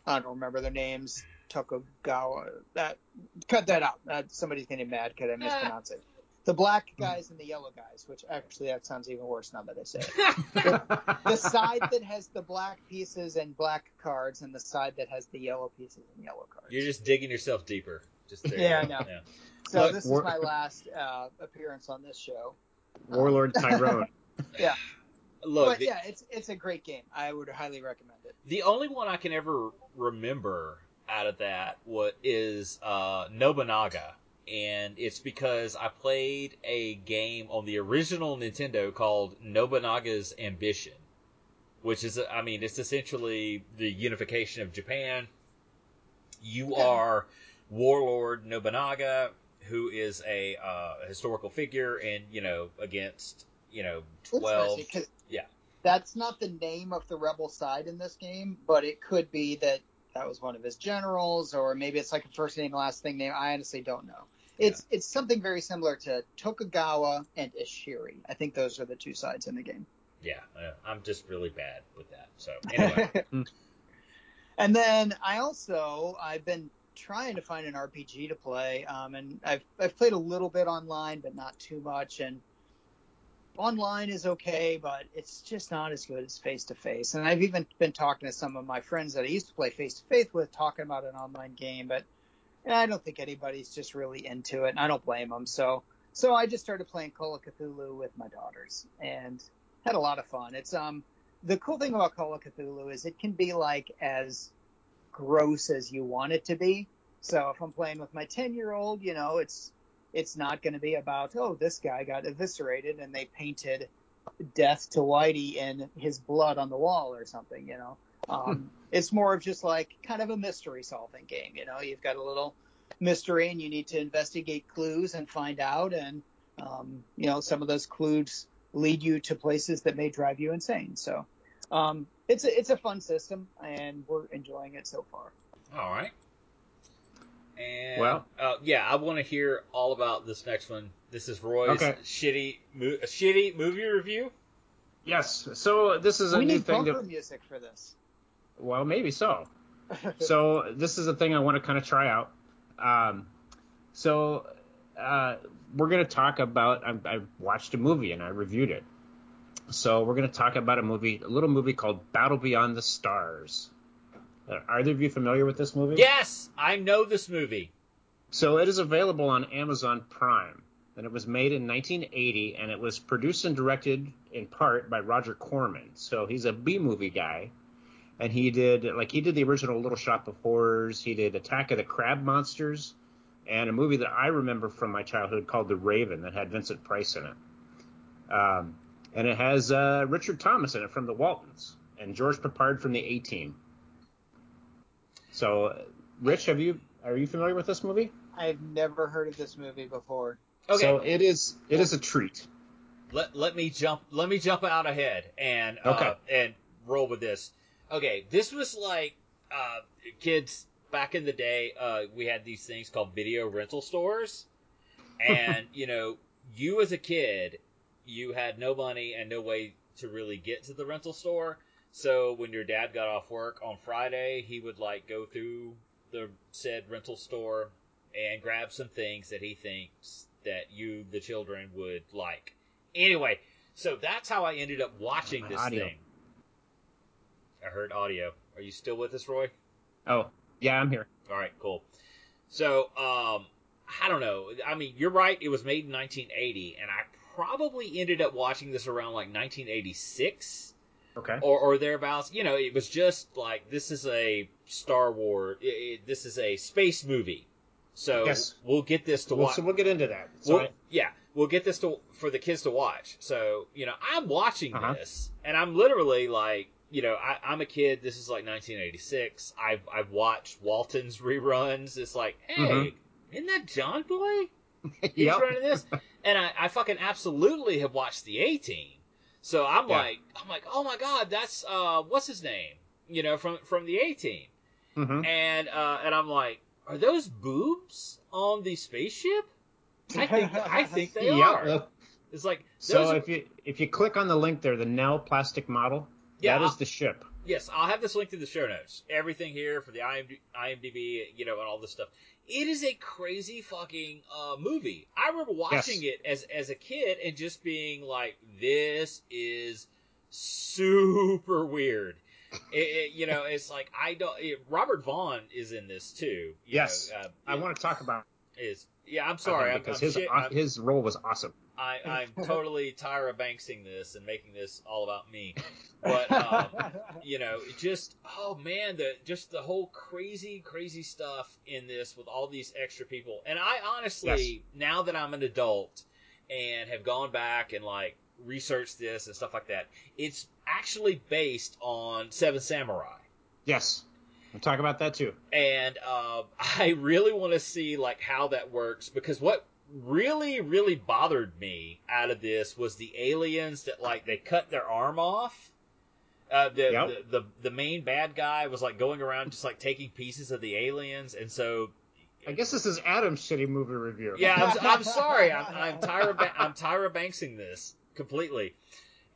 I don't remember their names. Tokugawa. That cut that out. Uh, somebody's getting mad because I mispronounce it. The black guys and the yellow guys, which actually that sounds even worse now that I say it. the, the side that has the black pieces and black cards, and the side that has the yellow pieces and yellow cards. You're just digging yourself deeper. Just yeah, I know. Yeah. So Look, this War- is my last uh, appearance on this show. Warlord um, Tyrone. yeah. Look, but the, yeah, it's it's a great game. I would highly recommend it. The only one I can ever remember out of that what is uh, Nobunaga, and it's because I played a game on the original Nintendo called Nobunaga's Ambition, which is, I mean, it's essentially the unification of Japan. You are warlord Nobunaga, who is a uh, historical figure, and you know against you know twelve. Yeah, that's not the name of the rebel side in this game, but it could be that that was one of his generals, or maybe it's like a first name last thing name. I honestly don't know. It's yeah. it's something very similar to Tokugawa and Ishiri. I think those are the two sides in the game. Yeah, uh, I'm just really bad with that. So anyway. and then I also I've been trying to find an RPG to play, um, and I've I've played a little bit online, but not too much. And online is okay, but it's just not as good as face to face. And I've even been talking to some of my friends that I used to play face to face with, talking about an online game, but I don't think anybody's just really into it, and I don't blame them. So, so I just started playing Call of Cthulhu with my daughters, and had a lot of fun. It's um the cool thing about Call of Cthulhu is it can be like as gross as you want it to be. So if I'm playing with my 10 year old, you know, it's it's not going to be about oh this guy got eviscerated and they painted death to Whitey and his blood on the wall or something, you know. Um, it's more of just like kind of a mystery solving game, you know. You've got a little mystery and you need to investigate clues and find out, and um, you know some of those clues lead you to places that may drive you insane. So um, it's a it's a fun system, and we're enjoying it so far. All right. And well, uh, yeah, I want to hear all about this next one. This is Roy's okay. shitty, mo- shitty movie review. Yes. So this is a we new need thing. that... music for this. Well, maybe so. so this is a thing I want to kind of try out. Um, so uh, we're going to talk about. I, I watched a movie and I reviewed it. So we're going to talk about a movie, a little movie called Battle Beyond the Stars. Are either of you familiar with this movie? Yes, I know this movie. So it is available on Amazon Prime. And it was made in 1980, and it was produced and directed in part by Roger Corman. So he's a B movie guy, and he did like he did the original Little Shop of Horrors. He did Attack of the Crab Monsters, and a movie that I remember from my childhood called The Raven that had Vincent Price in it. Um, and it has uh, Richard Thomas in it from the Waltons and George Peppard from the A Team. So, Rich, have you are you familiar with this movie? I've never heard of this movie before. Okay. So it is it is a treat. Let let me jump let me jump out ahead and uh, okay. and roll with this. Okay, this was like uh, kids back in the day. Uh, we had these things called video rental stores, and you know, you as a kid, you had no money and no way to really get to the rental store. So when your dad got off work on Friday, he would like go through the said rental store and grab some things that he thinks that you, the children, would like. Anyway, so that's how I ended up watching this thing. I heard audio. Are you still with us, Roy? Oh, yeah, I'm here. All right, cool. So, um, I don't know. I mean, you're right. It was made in 1980, and I probably ended up watching this around like 1986 Okay. Or, or thereabouts. You know, it was just like this is a Star Wars. It, it, this is a space movie. So yes. we'll get this to well, watch. So we'll get into that. We'll. Yeah, we'll get this to for the kids to watch. So you know, I'm watching uh-huh. this, and I'm literally like, you know, I, am a kid. This is like 1986. I've I've watched Walton's reruns. It's like, hey, mm-hmm. isn't that John Boy? He's yep. running this, and I, I fucking absolutely have watched the A Team. So I'm yeah. like, I'm like, oh my god, that's uh, what's his name? You know, from from the A Team, mm-hmm. and uh, and I'm like, are those boobs on the spaceship? I think I think they yeah. are. It's like so if you if you click on the link there, the Nell plastic model, yeah, that is the ship. Yes, I'll have this linked in the show notes. Everything here for the IMD, IMDb, you know, and all this stuff. It is a crazy fucking uh, movie. I remember watching yes. it as as a kid and just being like, "This is super weird." it, it, you know, it's like I don't. It, Robert Vaughn is in this too. yes, know, uh, I want to talk about is yeah. I'm sorry. I'm, because I'm his shit- his role was awesome. I, I'm totally Tyra Banksing this and making this all about me. But um, you know, just oh man, the just the whole crazy, crazy stuff in this with all these extra people. And I honestly, now that I'm an adult and have gone back and like researched this and stuff like that, it's actually based on Seven Samurai. Yes, we'll talk about that too. and um, I really want to see like how that works because what really really bothered me out of this was the aliens that like they cut their arm off. Uh, the, Yep. the the the main bad guy was like going around just like taking pieces of the aliens, and so I guess this is Adam's shitty movie review. yeah, I'm, I'm sorry, I'm, I'm Tyra ba- I'm Tyra Banksing this completely,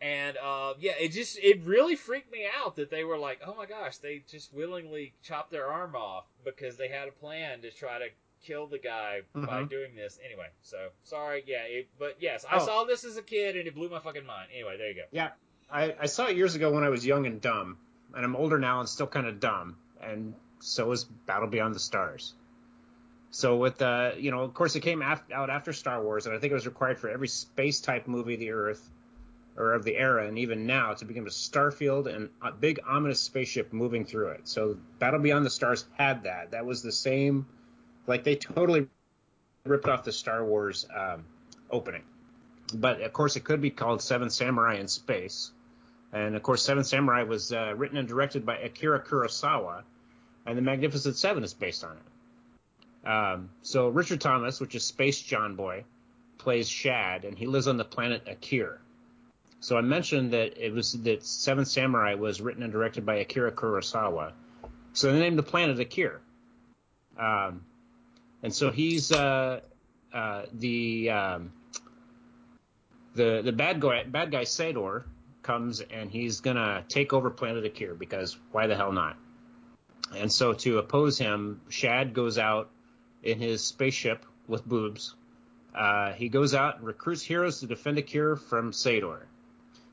and uh, yeah, it just it really freaked me out that they were like, oh my gosh, they just willingly chopped their arm off because they had a plan to try to kill the guy by Mhm. doing this. Anyway, so sorry, yeah, it, but yes, I Oh. saw this as a kid and it blew my fucking mind. Anyway, there you go. Yeah, I, I saw it years ago when I was young and dumb, and I'm older now and still kind of dumb, and so is Battle Beyond the Stars. So with uh, you know, of course, it came af- out after Star Wars, and I think it was required for every space type movie of the Earth or of the era, and even now to begin a Starfield and a big ominous spaceship moving through it. So Battle Beyond the Stars had that. That was the same, like they totally ripped off the Star Wars um, opening. But of course, it could be called Seven Samurai in Space. And of course, Seven Samurai was uh, written and directed by Akira Kurosawa, and The Magnificent Seven is based on it. Um, so Richard Thomas, which is Space John Boy, plays Shad, and he lives on the planet Akir. So I mentioned that it was that Seven Samurai was written and directed by Akira Kurosawa. So they named the planet Akir. Um, and so he's uh, uh, the um, the the bad guy bad guy Sador comes and he's gonna take over planet Akir because why the hell not? And so to oppose him, Shad goes out in his spaceship with boobs. Uh, he goes out and recruits heroes to defend Akir from Sador,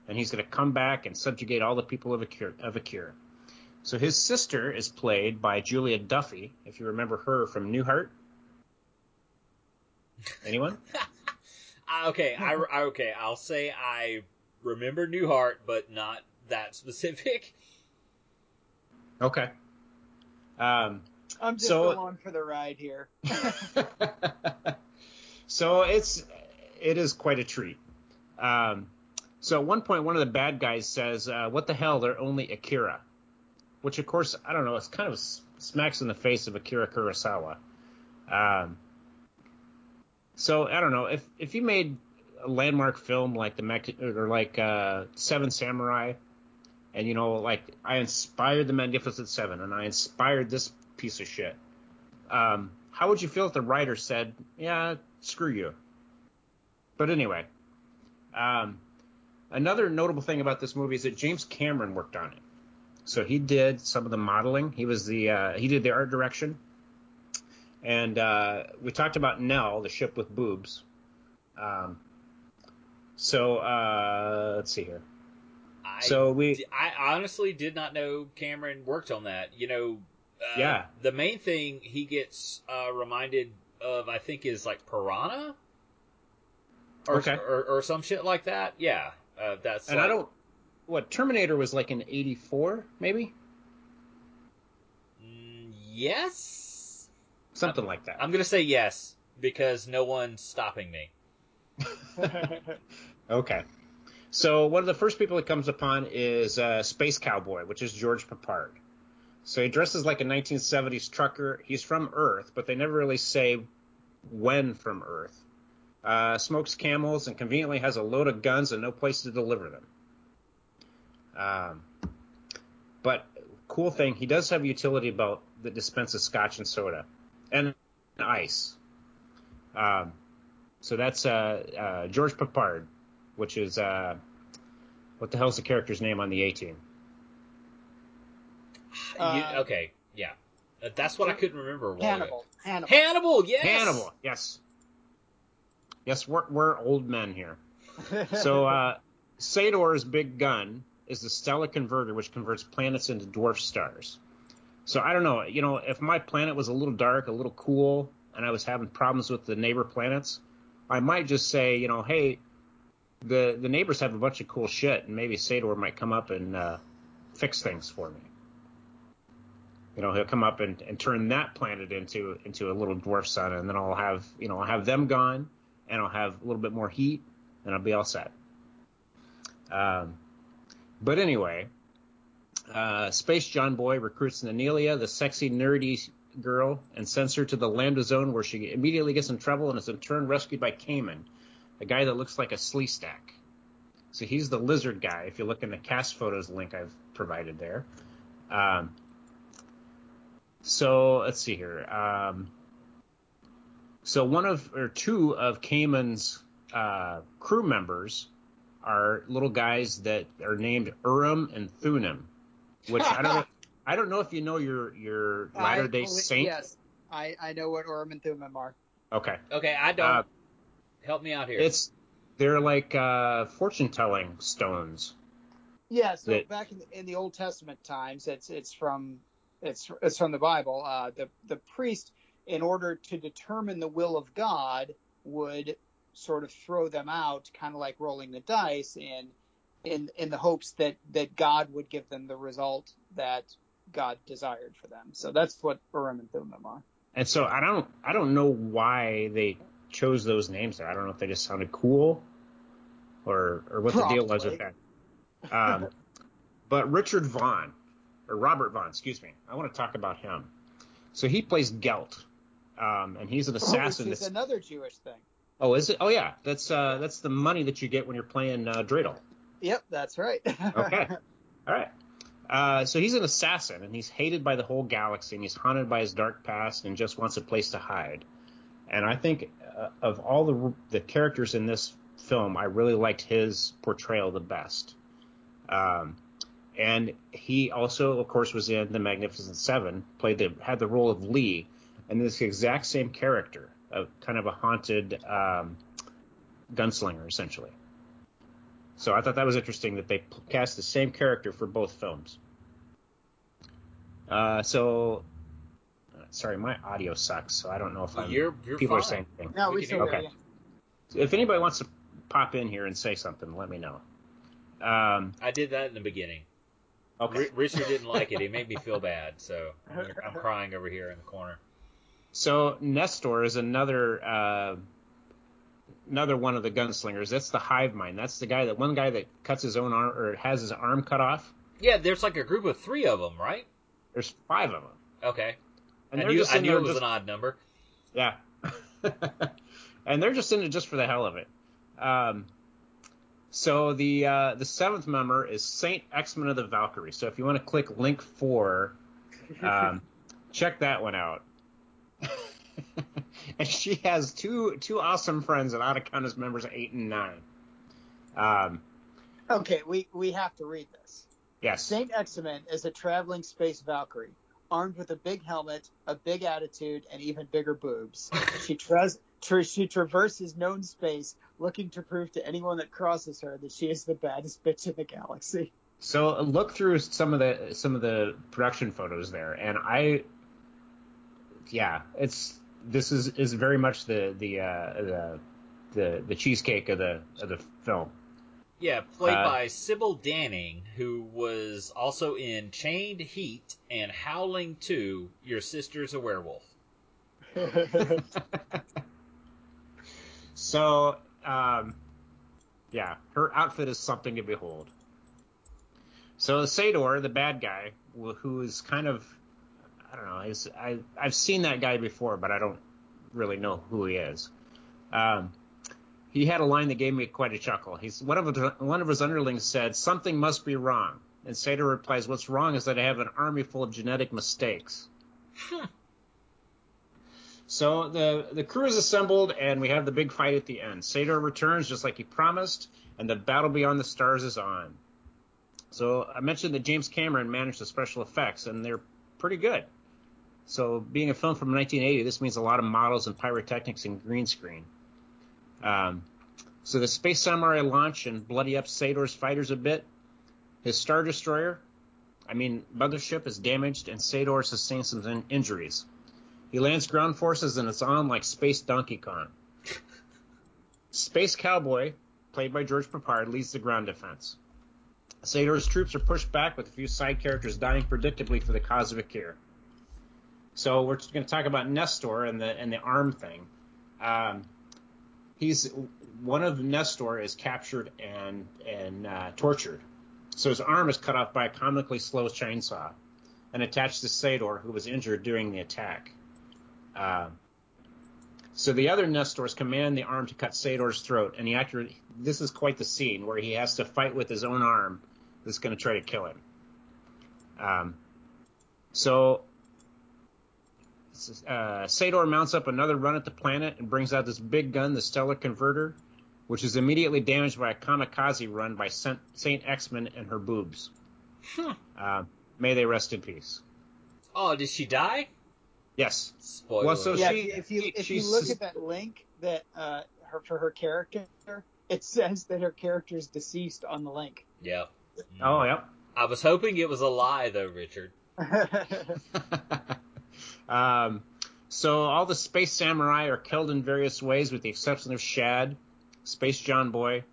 and he's gonna come back and subjugate all the people of Akir. Of Akir. So his sister is played by Julia Duffy, if you remember her from Newhart. Anyone? Okay, I, I okay, I'll say I remember Newhart, but not that specific. Okay. Um, I'm just So- along for the ride here. so it's it is quite a treat. Um, so at one point, one of the bad guys says, uh, "What the hell? They're only Akira," which of course I don't know. It's kind of smacks in the face of Akira Kurosawa. Um, so I don't know if if you made a landmark film like the Mac- or like uh, Seven Samurai, and you know like I inspired the Magnificent Seven and I inspired this piece of shit. Um, how would you feel if the writer said, "Yeah, screw you"? But anyway, um, another notable thing about this movie is that James Cameron worked on it. So he did some of the modeling. He was the uh, he did the art direction, and uh, we talked about Nell, the ship with boobs. Um, so uh, let's see here. I, So we I honestly did not know Cameron worked on that. You know, uh, Yeah. The main thing he gets uh, reminded of, I think, is like Piranha, or Okay. or, or some shit like that. Yeah, uh, that's. and like, I don't what Terminator was like in '84 maybe Mm, yes, something like that. I'm gonna say yes because no one's stopping me. Okay. So one of the first people he comes upon is uh, Space Cowboy, which is George Peppard. So he dresses like a 1970s trucker. He's from Earth, but they never really say when from Earth. Uh, smokes camels and conveniently has a load of guns and no place to deliver them. Um, but cool thing, he does have a utility belt that dispenses scotch and soda and ice. Um, so that's uh, uh, George Peppard, which is uh, what the hell's the character's name on the A Team? Uh, okay, yeah, Uh, that's what I couldn't remember. a. Hannibal. Hannibal. Hannibal, yes. Hannibal. Yes. Yes, we're, we're old men here. So uh, Sador's big gun is the stellar converter, which converts planets into dwarf stars. So I don't know, you know, if my planet was a little dark, a little cool, and I was having problems with the neighbor planets, I might just say, you know, hey, the the neighbors have a bunch of cool shit, and maybe Sador might come up and uh, fix things for me. You know, he'll come up and, and turn that planet into into a little dwarf sun, and then I'll have you know I'll have them gone, and I'll have a little bit more heat, and I'll be all set. Um, but anyway, uh, Space John Boy recruits Nanelia, the sexy, nerdy girl, and sends her to the Lambda Zone where she immediately gets in trouble and is in turn rescued by Cayman, a guy that looks like a Sleestak. So he's the lizard guy, if you look in the cast photos link I've provided there. Um, so let's see here. Um, so one of, or two of Cayman's uh, crew members are little guys that are named Urim and Thummim, which I don't know. I don't know if you know your your Latter Day Saint. Yes, I, I know what Urim and Thummim are. Okay. Okay, I don't. Uh, Help me out here. It's they're like uh, fortune telling stones. Yeah, so That- back in the, in the Old Testament times, it's it's from it's it's from the Bible. Uh, the the priest, in order to determine the will of God, would sort of throw them out, kind of like rolling the dice, in in in the hopes that that God would give them the result that God desired for them. So that's what Urim and Thummim are. And so I don't I don't know why they chose those names there. I don't know if they just sounded cool or or what the deal was with that. Um, but Richard Vaughn or Robert Vaughn, excuse me. I want to talk about him. So he plays Gelt. Um, and he's an assassin. Which is another Jewish thing. oh, is it? Oh yeah, that's uh, that's the money that you get when you're playing uh, dreidel. Yep, that's right. Okay. All right. Uh, so he's an assassin, and he's hated by the whole galaxy, and he's haunted by his dark past, and just wants a place to hide. And I think uh, of all the the characters in this film, I really liked his portrayal the best. Um, and he also, of course, was in The Magnificent Seven, played the had the role of Lee, and this exact same character, of kind of a haunted um, gunslinger, essentially. So I thought that was interesting that they cast the same character for both films. Uh, so, uh, sorry, my audio sucks, so I don't know if I'm, You're- you're people are saying anything. no, We we can still hear hear Okay. you. If anybody wants to pop in here and say something, let me know. Um, I did that in the beginning. okay. R- Richard didn't like it. He made me feel bad, so I'm, I'm crying over here in the corner. So Nestor is another uh, another one of the gunslingers. That's the hive mind. That's the guy that one guy that cuts his own arm or has his arm cut off. Yeah, there's like a group of three of them, right? There's five of them, Okay. and I knew, I knew it was just- an odd number. Yeah. and they're just in it just for the hell of it. Um, so the uh, the seventh member is Saint Exmin of the Valkyrie. So if you want to click link four, um, check that one out. and she has two two awesome friends that ought to count as members eight and nine. Um, Okay, we, we have to read this. yes. Saint Exmin is a traveling space Valkyrie, armed with a big helmet, a big attitude, and even bigger boobs. She tra- she traverses known space, looking to prove to anyone that crosses her that she is the baddest bitch in the galaxy. So look through some of the some of the production photos there, and I, yeah, it's this is is very much the the uh, the the the cheesecake of the of the film. Yeah, played Uh, by Sybil Danning, who was also in Chained Heat and Howling 2, Your Sister's a Werewolf. So, um, yeah, her outfit is something to behold. So Sador, the bad guy, who is kind of, I don't know, is, I I've seen that guy before, but I don't really know who he is. Um, he had a line that gave me quite a chuckle. He's one of his, one of his underlings said, "Something must be wrong," and Sador replies, "What's wrong is that I have an army full of genetic mistakes." So the the crew is assembled, and we have the big fight at the end. Sador returns just like he promised, and the battle beyond the stars is on. So I mentioned that James Cameron managed the special effects, and they're pretty good. So being a film from 1980, this means a lot of models and pyrotechnics and green screen. Um, so the Space Samurai launch and bloody up Sador's fighters a bit. His Star Destroyer, I mean, Mothership is damaged, and Sador sustains some in- injuries. He lands ground forces and it's on like Space Donkey Kong. Space Cowboy, played by George Peppard, leads the ground defense. Sador's troops are pushed back with a few side characters dying predictably for the cause of Akir. So we're going to talk about Nestor and the and the arm thing. Um, he's one of Nestor is captured and and uh, tortured. So his arm is cut off by a comically slow chainsaw and attached to Sador, who was injured during the attack. Uh, so the other Nestors command the arm to cut Sador's throat, and he actually this is quite the scene where he has to fight with his own arm that's going to try to kill him. Um, so uh, Sador mounts up another run at the planet and brings out this big gun, the Stellar Converter, which is immediately damaged by a kamikaze run by Saint, Saint Exmin and her boobs. Huh. Uh, may they rest in peace. Oh, did she die? Yes. Spoiler. Well, so yeah, she- if you if you look at that link that uh, her for her character, it says that her character is deceased on the link. Yep. Oh, yep. I was hoping it was a lie, though, Richard. um, so all the space samurai are killed in various ways, with the exception of Shad, Space John Boy.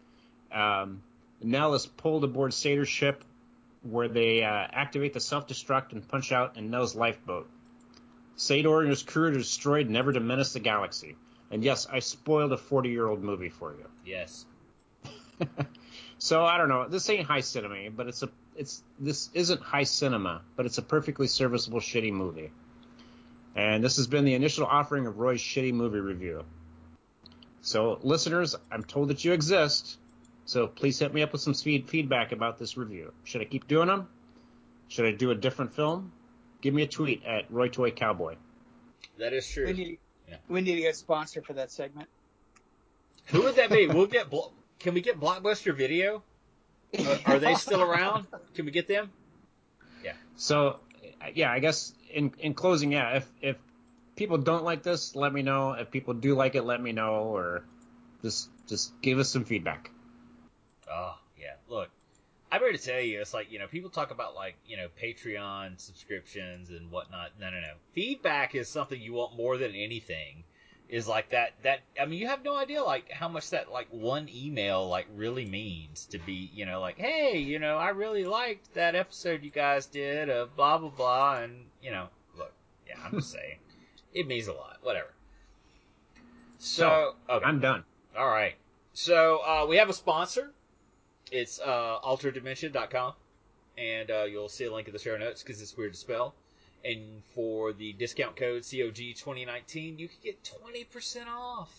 Um, Nell is pulled aboard Sador's ship, where they uh, activate the self-destruct and punch out in Nell's lifeboat. Sador and his crew are destroyed, never to menace the galaxy. And yes, I spoiled a 40-year-old movie for you. Yes. So I don't know. This ain't high cinema, but it's a it's this isn't high cinema, but it's a perfectly serviceable shitty movie. And this has been the initial offering of Roy's shitty movie review. So listeners, I'm told that you exist. So please hit me up with some feed, feedback about this review. Should I keep doing them? Should I do a different film? Give me a tweet at Roy Toy Cowboy. That is true. we need Yeah. we need to get a sponsor for that segment. Who would that be? We'll get. Blo- Can we get Blockbuster Video? Are, are they still around? Can we get them? Yeah. So, yeah, I guess in in closing, yeah, if if people don't like this, let me know. If people do like it, let me know, or just just give us some feedback. Oh yeah. Look, I'm here to tell you, it's like you know, people talk about like you know Patreon subscriptions and whatnot. No, no, no. Feedback is something you want more than anything. Is like that. That I mean, you have no idea like how much that like one email like really means to be. You know, like hey, you know, I really liked that episode you guys did of blah blah blah, and you know, look, yeah, I'm just saying, it means a lot. Whatever. So, okay. I'm done. All right. So uh, we have a sponsor. It's uh, alterdimension.com, and uh, you'll see a link in the show notes because it's weird to spell. And for the discount code COG2019, you can get 20% off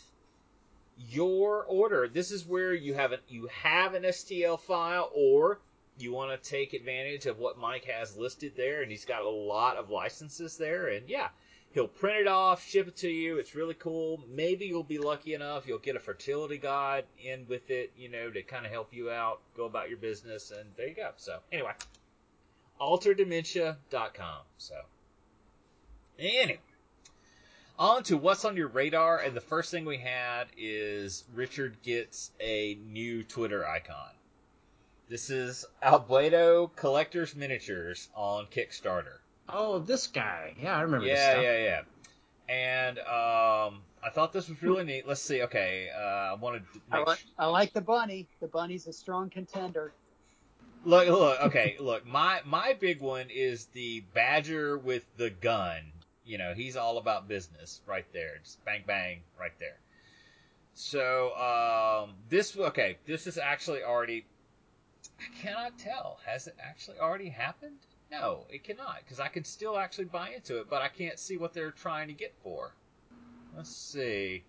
your order. This is where you have an you have an STL file, or you want to take advantage of what Mike has listed there, and he's got a lot of licenses there. And yeah, He'll print it off, ship it to you. It's really cool. Maybe you'll be lucky enough you'll get a fertility guide in with it, you know, to kind of help you out, go about your business, and there you go. So anyway, alterdementia.com. So anyway, on to what's on your radar, and the first thing we had is Richard gets a new Twitter icon. This is Albedo Collector's Miniatures on Kickstarter. Oh, this guy. Yeah, I remember this Yeah, yeah, yeah. And um, I thought this was really neat. Let's see. Okay, uh, I wanted to I make like, sh- I like the bunny. The bunny's a strong contender. look, look. Okay, look. My my big one is the badger with the gun. You know, he's all about business right there. Just bang, bang, right there. So um, this okay. This is actually already. I cannot tell. Has it actually already happened? No, it cannot, because I can still actually buy into it, but I can't see what they're trying to get for. Let's see.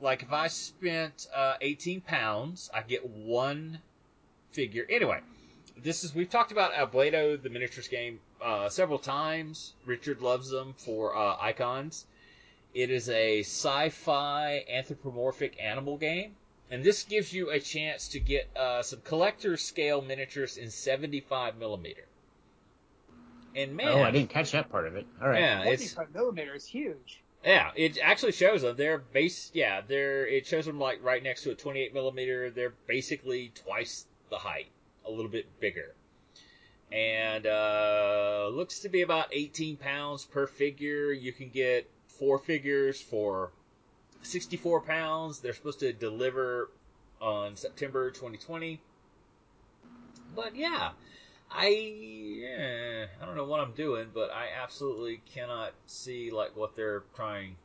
Like if I spent uh, 18 pounds, I get one figure. Anyway, this is we've talked about Albedo, the miniatures game, uh, several times. Richard loves them for uh, icons. It is a sci-fi anthropomorphic animal game, and this gives you a chance to get uh, some collector scale miniatures in 75 millimeter. And man, Oh, I didn't catch that part of it. All right. yeah, it's 45 millimeter is huge. yeah, it actually shows them. They're base. Yeah, they're. It shows them like right next to a 28 millimeter. They're basically twice the height, a little bit bigger. And uh, looks to be about 18 pounds per figure. You can get four figures for 64 pounds. They're supposed to deliver on September 2020. But yeah, I yeah, I don't know what I'm doing, but I absolutely cannot see like what they're trying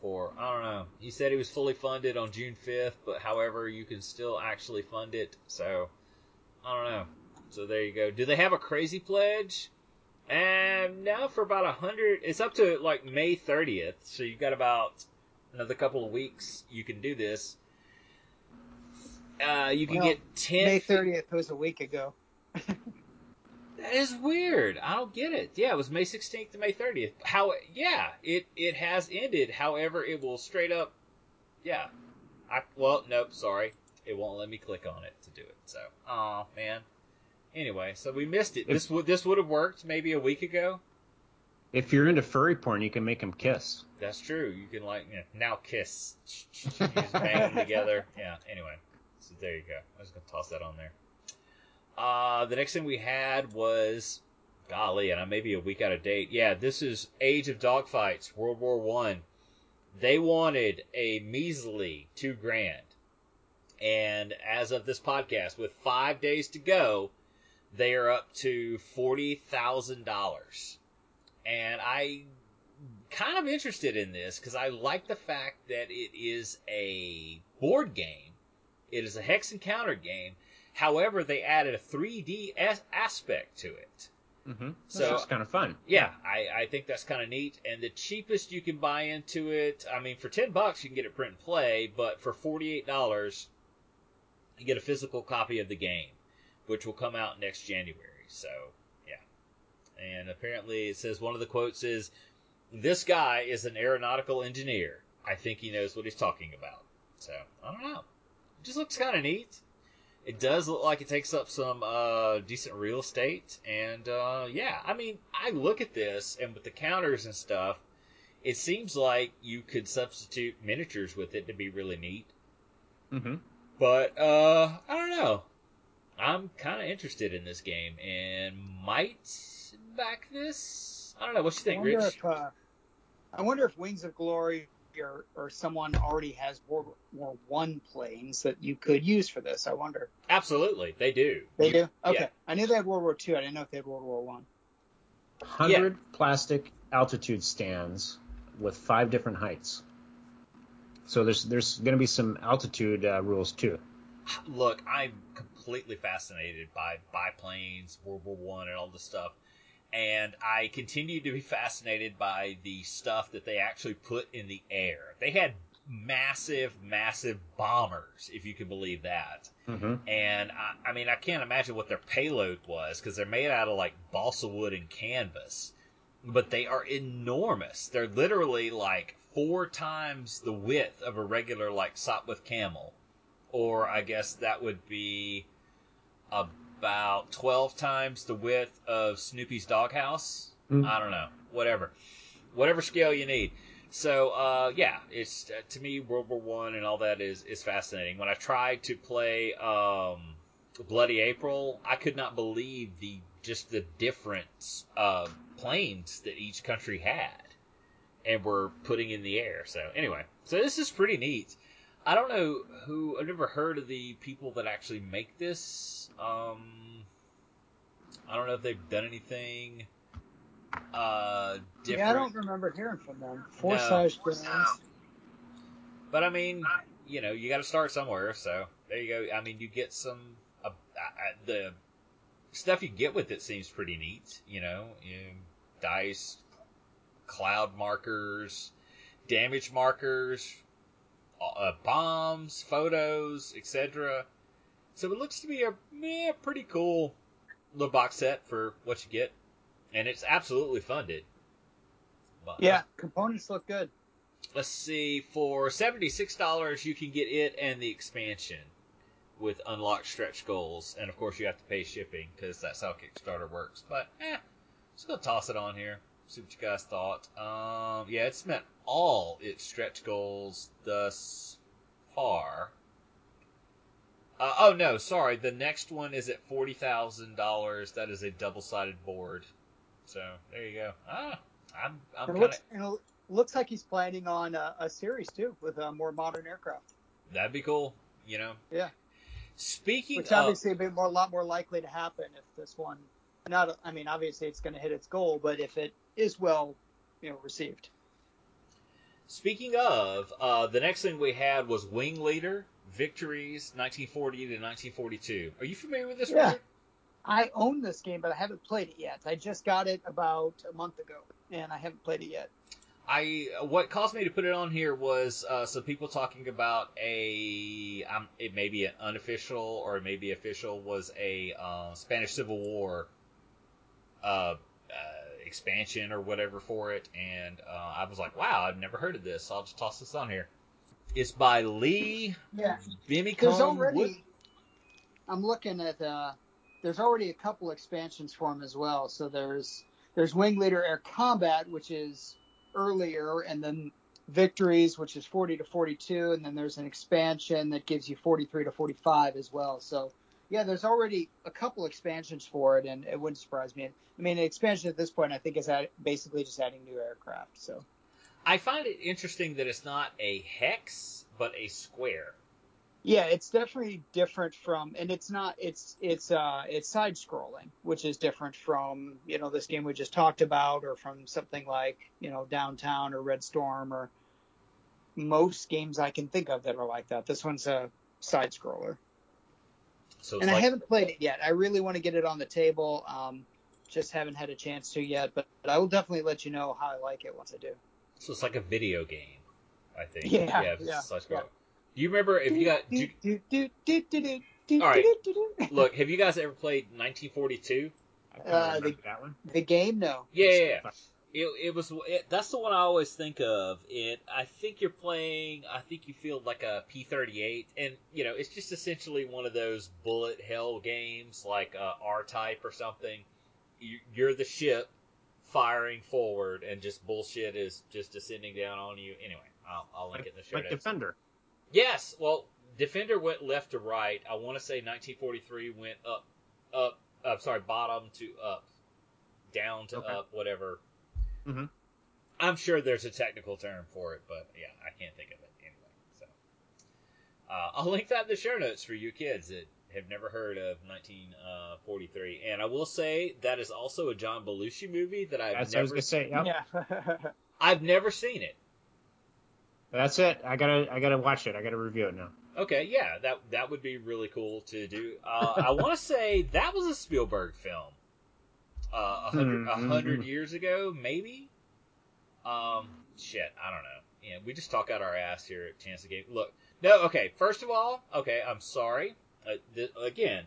for. I don't know. He said he was fully funded on June 5th, but however, you can still actually fund it. So I don't know. So there you go. Do they have a crazy pledge? And now for about a hundred, it's up to like May 30th. So you've got about another couple of weeks. You can do this. Uh, you can Well, get 10. May 30th was a week ago. That is weird. I don't get it. Yeah, it was May 16th to May 30th. How? Yeah, it it has ended. However, it will straight up. Yeah. I well, nope. Sorry, it won't let me click on it to do it. So, oh man. Anyway, so we missed it. If- This would this would have worked maybe a week ago. If you're into furry porn, you can make them kiss. That's true. You can like you know, now kiss, just bang them together. Yeah. Anyway, so there you go. I was gonna toss that on there. Uh, the next thing we had was, golly, and I may be a week out of date. Yeah, this is Age of Dogfights, World War One. They wanted a measly two grand, and as of this podcast, with five days to go, they are up to forty thousand dollars. And I kind of interested in this because I like the fact that it is a board game. It is a hex and counter game. However, they added a 3D as- aspect to it. Mm-hmm. So- it's kind of fun. Yeah, I, I think that's kind of neat. And the cheapest you can buy into it, I mean, for 10 bucks you can get it print and play, but for $48 you get a physical copy of the game, which will come out next January. So, yeah. And apparently it says one of the quotes is, this guy is an aeronautical engineer. I think he knows what he's talking about. So, I don't know. It just looks kind of neat. It does look like it takes up some uh, decent real estate, and uh, yeah, I mean, I look at this, and with the counters and stuff, it seems like you could substitute miniatures with it to be really neat. Mm-hmm. But uh, I don't know. I'm kind of interested in this game and might back this. I don't know. What you think, wonder Rich? if uh, I wonder if Wings of Glory or, or someone already has World War One planes that you could use for this. I wonder. Absolutely, they do. They You- do. Okay. yeah. I knew they had World War Two. I didn't know if they had World War One. Hundred plastic altitude stands with five different heights. So there's there's going to be some altitude uh, rules too. Look, I'm completely fascinated by biplanes, World War One, and all this stuff. And I continue to be fascinated by the stuff that they actually put in the air. They had massive, massive bombers, if you can believe that. Mm-hmm. And I, I mean, I can't imagine what their payload was because they're made out of like balsa wood and canvas, but they are enormous. They're literally like four times the width of a regular like Sopwith camel, or I guess that would be about twelve times the width of Snoopy's doghouse. Mm. I don't know, whatever, whatever scale you need. So uh, yeah, it's uh, to me World War One and all that is is fascinating. When I tried to play um, Bloody April, I could not believe the just the different uh, planes that each country had and were putting in the air. So anyway, so this is pretty neat. I don't know who I've never heard of the people that actually make this. Um, I don't know if they've done anything uh, different. Yeah, I don't remember hearing from them. Forsage Games. But I mean, you know, you got to start somewhere. So there you go. I mean, you get some uh, uh, the stuff you get with it seems pretty neat. You know, you, dice, cloud markers, damage markers, uh, bombs, photos, etc. So it looks to be a yeah, pretty cool little box set for what you get, and it's absolutely funded. But, Yeah, components look good. let's see, for $76, you can get it and the expansion with unlocked stretch goals. And of course, you have to pay shipping because that's how Kickstarter works. But, eh, just gonna toss it on here. See what you guys thought. Um, yeah, it's met all its stretch goals thus far. Uh, oh no, sorry. The next one is at forty thousand dollars. That is a double-sided board. So there you go. Ah, I'm I'm It kind looks, it looks like he's planning on a, a series too with a more modern aircraft, that'd be cool. You know. Yeah. Speaking which of, obviously would be more, a lot more likely to happen if this one. Not, I mean, obviously it's going to hit its goal, but if it is well, you know, received. speaking of, uh, the next thing we had was Wing Leader Victories 1940 to 1942. Are you familiar with this? Yeah. I own this game, but I haven't played it yet. I just got it about a month ago, and I haven't played it yet. I what caused me to put it on here was uh, some people talking about a um, it may be an unofficial or it may be official was a uh, Spanish Civil War uh, expansion or whatever for it, and uh, I was like, wow, I've never heard of this. So I'll just toss this on here. It's by Lee Yeah, Brimmicombe. there's already. Wood- I'm looking at. Uh, there's already a couple expansions for him as well. So there's there's Wing Leader Air Combat, which is earlier, and then Victories, which is 40 to 42, and then there's an expansion that gives you 43 to 45 as well. So yeah, there's already a couple expansions for it, and it wouldn't surprise me. I mean, an expansion at this point, I think, is add, basically just adding new aircraft. So I find it interesting that it's not a hex but a square. Yeah, it's definitely different from, and it's not, it's it's uh it's side scrolling, which is different from you know this game we just talked about, or from something like you know Downtown or Red Storm, or most games I can think of that are like that. This one's a side scroller, So it's and I haven't played it yet. I really want to get it on the table. Um, just haven't had a chance to yet, but, but I will definitely let you know how I like it once I do. so it's like a video game. I think. Yeah, if it's yeah, side yeah. Do you remember if you got? Do Do, do, do, do, do, do, All right. Look, have you guys ever played 1942? Uh, remember that one. The game, no. Yeah, yeah, yeah. It, it was. It, that's the one I always think of. It. I think you're playing. I think you feel like a P38, and you know, it's just essentially one of those bullet hell games, like uh, R-Type or something. You, you're the ship firing forward, and just bullshit is just descending down on you. Anyway, I'll, I'll link Like, it in the show like notes. Defender. Yes, well, Defender went left to right. I want to say 1943 went up, up. I'm sorry, bottom to up, down to Okay. up, whatever. Mhm. I'm sure there's a technical term for it, but yeah, I can't think of it anyway. So uh, I'll link that in the show notes for you kids that have never heard of 1943. And I will say that is also a John Belushi movie that I've I was never, gonna say, yep. Yeah. I've never seen it. That's it. I gotta, I gotta watch it. I gotta review it now. Okay, yeah, that that would be really cool to do. Uh, I want to say that was a Spielberg film, uh, a hundred a Hmm, hundred mhm. years ago, maybe. Um, shit, I don't know. Yeah, we just talk out our ass here at Chance the Game. Look, no, okay. First of all, okay, I'm sorry. Uh, th- again,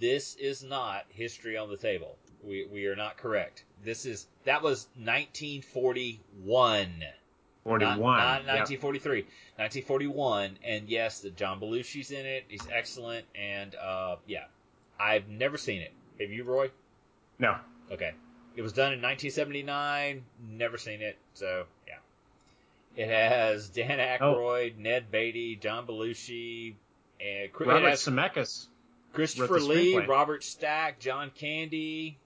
this is not history on the table. We we are not correct. This is that was 1941. Forty-one. Not, not Yep. 1943. 1941. And yes, the John Belushi's in it. He's excellent. And uh, yeah, I've never seen it. Have you, Roy? No. Okay. It was done in 1979. Never seen it. So yeah. It has Dan Aykroyd, oh. Ned Beatty, John Belushi, and Chri- it Robert has Zemeckis. Christopher Lee, screenplay. Robert Stack, John Candy,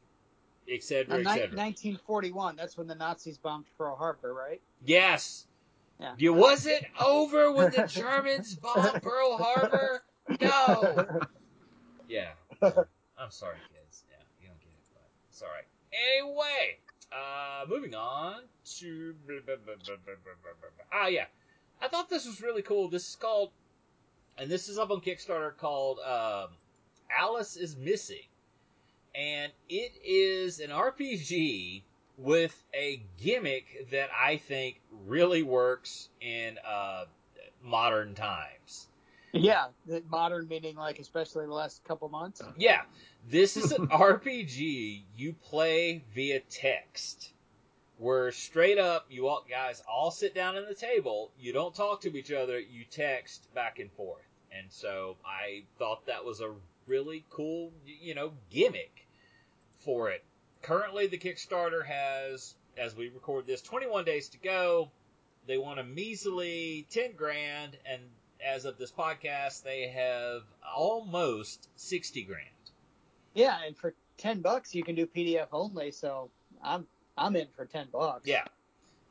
etc., Now, uh, ni- etc. 1941. That's when the Nazis bombed Pearl Harbor, right? Yes. Yeah. You was it over when the Germans bombed Pearl Harbor? No. Yeah. I'm sorry, kids. Yeah, you don't get it, but it's all right. Anyway, uh, moving on to ah yeah, I thought this was really cool. This is called, and this is up on Kickstarter called um, Alice is Missing, and it is an RPG with a gimmick that I think really works in uh, modern times. Yeah, the modern meaning, like especially the last couple months. Yeah, this is an RPG you play via text, where straight up you all guys all sit down at the table. You don't talk to each other. You text back and forth. And so I thought that was a really cool, you know, gimmick for it. Currently, the Kickstarter has, as we record this, 21 days to go. They want a measly 10 grand, and as of this podcast, they have almost sixty grand. Yeah, and for ten bucks you can do PDF only. So I'm I'm in for ten bucks. Yeah.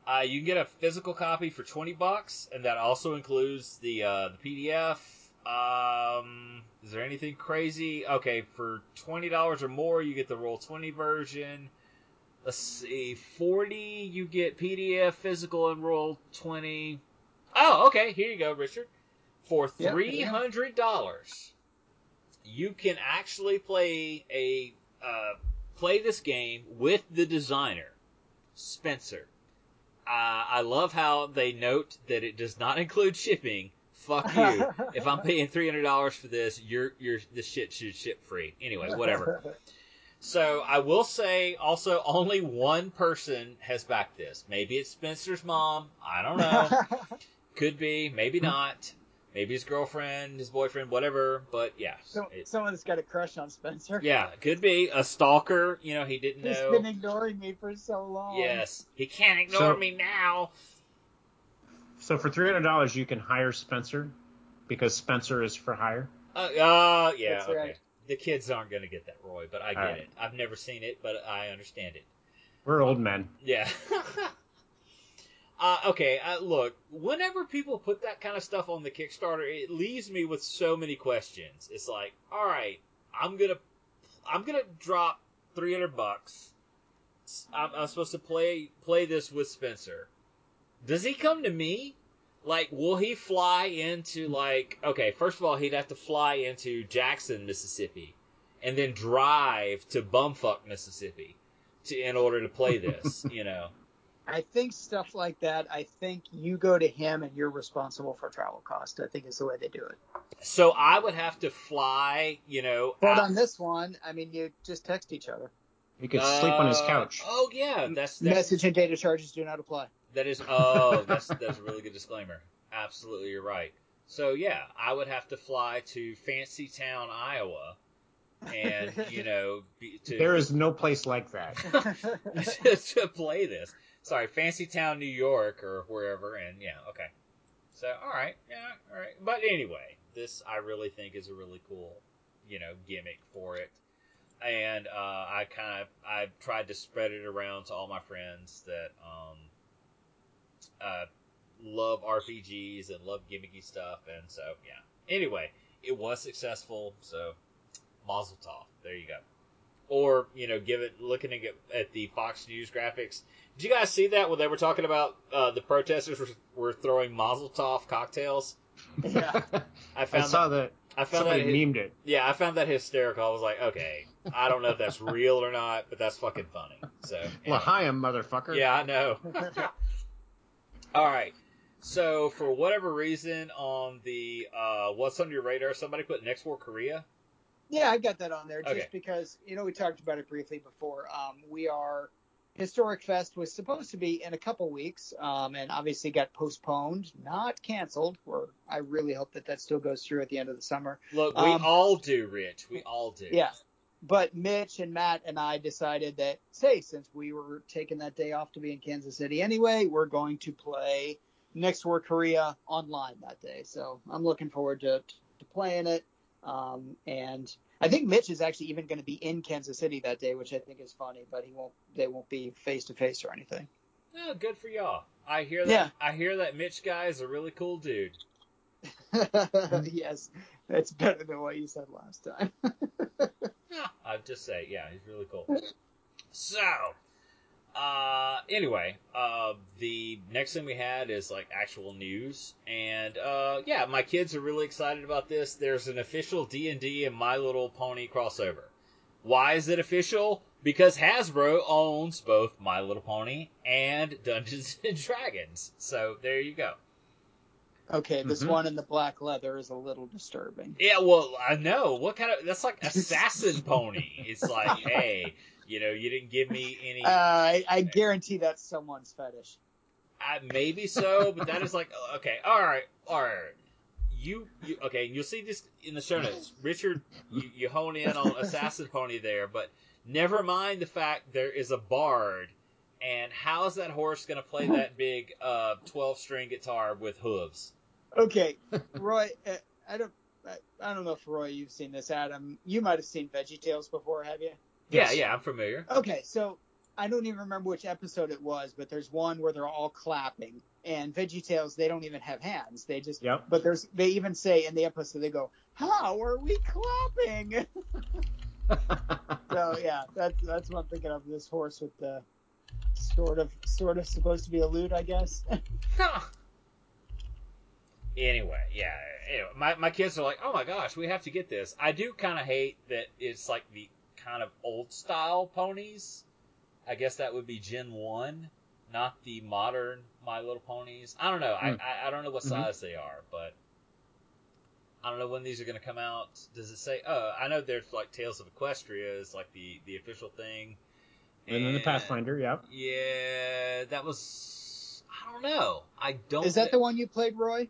Uh, you can get a physical copy for twenty bucks, and that also includes the uh, the PDF. Um, is there anything crazy? Okay, for twenty dollars or more, you get the Roll Twenty version. Let's see, forty you get PDF, physical, and Roll Twenty. Oh, okay. Here you go, Richard. For three hundred dollars, you can actually play a uh, play this game with the designer, Spencer. Uh, I love how they note that it does not include shipping. Fuck you. if I'm paying three hundred dollars for this, you're you're this shit should ship free. Anyway, whatever. So I will say also only one person has backed this. Maybe it's Spencer's mom. I don't know. Could be. Maybe not. Maybe his girlfriend, his boyfriend, whatever. But yeah. so, it- someone's got a crush on Spencer. yeah, could be a stalker. You know, he didn't He's know. He's been ignoring me for so long. Yes, he can't ignore So- me now. So for three hundred dollars, you can hire Spencer because Spencer is for hire. Uh, uh yeah, That's okay. right. The kids aren't going to get that, Roy, but I get All right. it. I've never seen it, but I understand it. We're old men. Yeah. uh, okay, uh, look, whenever people put that kind of stuff on the Kickstarter, it leaves me with so many questions. It's like, all right, I'm gonna, I'm gonna drop three hundred bucks. I'm, I'm supposed to play play this with Spencer. Does he come to me? Like, will he fly into like? Okay, first of all, he'd have to fly into Jackson, Mississippi, and then drive to Bumfuck, Mississippi, to in order to play this. you know. I think stuff like that. I think you go to him and you're responsible for travel cost. I think is the way they do it. So I would have to fly, you know. But out- on this one, I mean, you just text each other. You could sleep on his Uh, couch. Oh yeah, that's that's Message and data charges do not apply. that is. Oh, that's that's a really good disclaimer. Absolutely, you're right. So yeah, I would have to fly to Fancy Town, Iowa, and you know, be, to There is no place like that. to play this. Sorry, Fancy Town, New York, or wherever, and yeah, okay. So all right, yeah, all right. But anyway, this I really think is a really cool, you know, gimmick for it. And uh, I kind of I tried to spread it around to all my friends that um, uh, love RPGs and love gimmicky stuff, and so yeah. Anyway, it was successful, so Mazel Tov. There you go. Or you know, give it looking at, at the Fox News graphics. Did you guys see that when they were talking about uh, the protesters were, were throwing Mazel Tov cocktails? Yeah. I I found saw that, that I found somebody that memed it. yeah, I found that hysterical. I was like, okay, I don't know if that's real or not, but that's fucking funny. So anyway. L'chaim, motherfucker. yeah, I know. All right. So for whatever reason, on the uh, what's on your radar, somebody put next war Korea. Yeah, I got that on there just Okay. because you know we talked about it briefly before. Um, we are Historic Fest was supposed to be in a couple weeks, um, and obviously got postponed, not canceled. Or I really hope that that still goes through at the end of the summer. Look, we Um, all do, Rich. We all do. Yeah. But Mitch and Matt and I decided that, say, since we were taking that day off to be in Kansas City anyway, we're going to play Next War Korea online that day. So I'm looking forward to, to playing it. Um, and I think Mitch is actually even going to be in Kansas City that day, which I think is funny, but he won't, they won't be face to face or anything. Oh, good for y'all. I hear that. Yeah. I hear that Mitch guy is a really cool dude. yes, that's better than what you said last time. I'd just say, yeah, he's really cool. So, uh, anyway, uh, the next thing we had is like actual news, and uh, yeah, my kids are really excited about this. There's an official D and D and My Little Pony crossover. Why is it official? Because Hasbro owns both My Little Pony and Dungeons and Dragons. So there you go. Okay, this Mhm. one in the black leather is a little disturbing. Yeah, well, I know. What kind of that's like assassin pony. It's like, hey, you know, you didn't give me any Uh, I, I guarantee that's someone's fetish. I, maybe so, but that is like okay, all right, all right. You, you okay? You'll see this in the show notes. Richard, you, you hone in on Assassin Pony there, but never mind the fact there is a bard, and how is that horse going to play that big uh, twelve string guitar with hooves? Okay, Roy. Uh, I don't. I, I don't know if Roy, you've seen this. Adam, you might have seen Veggie Tales before, have you? Yeah, yeah, I'm familiar. Okay, so I don't even remember which episode it was, but there's one where they're all clapping, and Veggie Tales they don't even have hands. They just. Yep. But there's they even say in the episode they go, "How are we clapping?" so yeah, that's that's what I'm thinking of. This horse with the sort of sort of supposed to be a lute, I guess. anyway, yeah. Anyway, my, my kids are like, oh my gosh, we have to get this. I do kind of hate that it's like the kind of old style ponies. I guess that would be Gen 1, not the modern My Little Ponies. I don't know. Mm. I, I, I don't know what Mhm. size they are, but I don't know when these are going to come out. Does it say? Oh, I know there's like Tales of Equestria is like the, the official thing. and then the Pathfinder, yeah. Yeah, that was. I don't know. I don't. Is that thi- the one you played, Roy?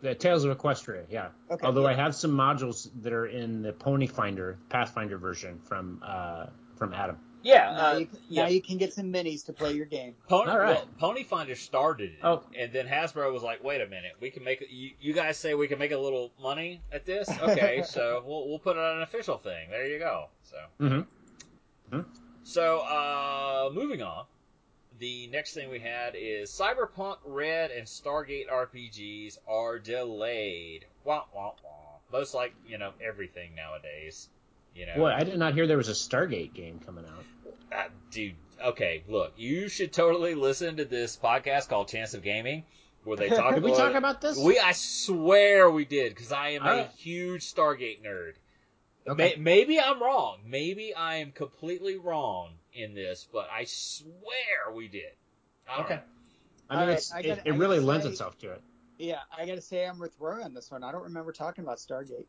The Tales of Equestria, yeah. Okay. Although I have some modules that are in the Pony Finder, Pathfinder version from uh, from Adam. Yeah, now, uh, you, can- yeah. now you can get some minis to play your game. Pony, All right. well, Pony Finder started it, Oh. and then Hasbro was like, "Wait a minute, we can make you, you guys say we can make a little money at this? Okay, so we'll we'll put it on an official thing. There you go." So, Mm-hmm. so uh, moving on. The next thing we had is Cyberpunk Red and Stargate RPGs are delayed. Wah wah wah. Most like you know everything nowadays. You know, Boy, I did not hear there was a Stargate game coming out. uh, dude, okay, look, you should totally listen to this podcast called Chance of Gaming, where they talk. Did we about, talk about this? We, I swear we did, because I am a huge Stargate nerd. Okay. May, maybe I'm wrong. Maybe I am completely wrong in this, but I swear we did. I Okay. know. I mean, All right, it's, I it, gotta- it I really lends say- itself to it. Yeah, I gotta say I'm with Roy on this one. I don't remember talking about Stargate.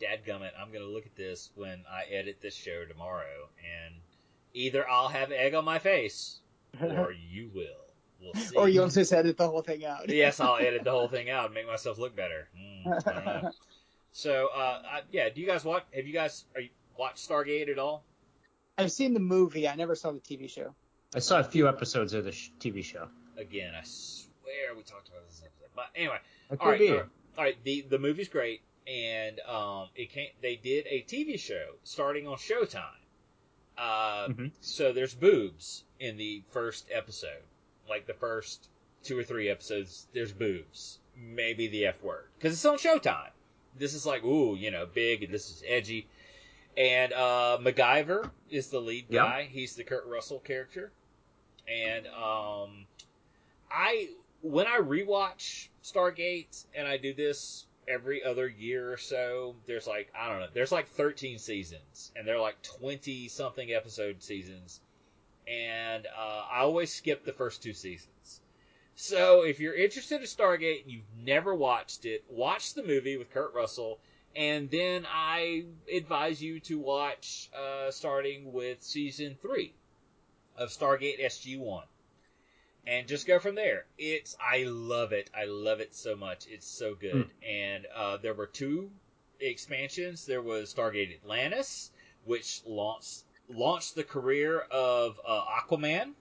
Dadgummit, I'm gonna look at this when I edit this show tomorrow, and either I'll have egg on my face, or you will. We'll see. or you'll just edit the whole thing out. yes, I'll edit the whole thing out and make myself look better. Mm, I don't know. So, uh, I, yeah, do you guys watch? Have you guys are you watched Stargate at all? I've seen the movie. I never saw the TV show. I saw a few episodes of the sh- TV show. Again, I swear we talked about this episode. But anyway, all right, be. all right, all right. The the movie's great, and um, it came. They did a TV show starting on Showtime. Uh, Mhm. so there's boobs in the first episode, like the first two or three episodes. There's boobs, maybe the F word, because it's on Showtime. This is like, ooh, you know, big, and this is edgy. And uh, MacGyver is the lead guy. He's the Kurt Russell character. And um, I when I rewatch Stargate, and I do this every other year or so, there's like I don't know, there's like 13 seasons, and they're like 20 something episode seasons, and uh, I always skip the first two seasons. So if you're interested in Stargate and you've never watched it, watch the movie with Kurt Russell, and then I advise you to watch uh, starting with season three of Stargate SG One, and just go from there. It's I love it. I love it so much. It's so good. And uh, there were two expansions. There was Stargate Atlantis, which launched launched the career of uh, Aquaman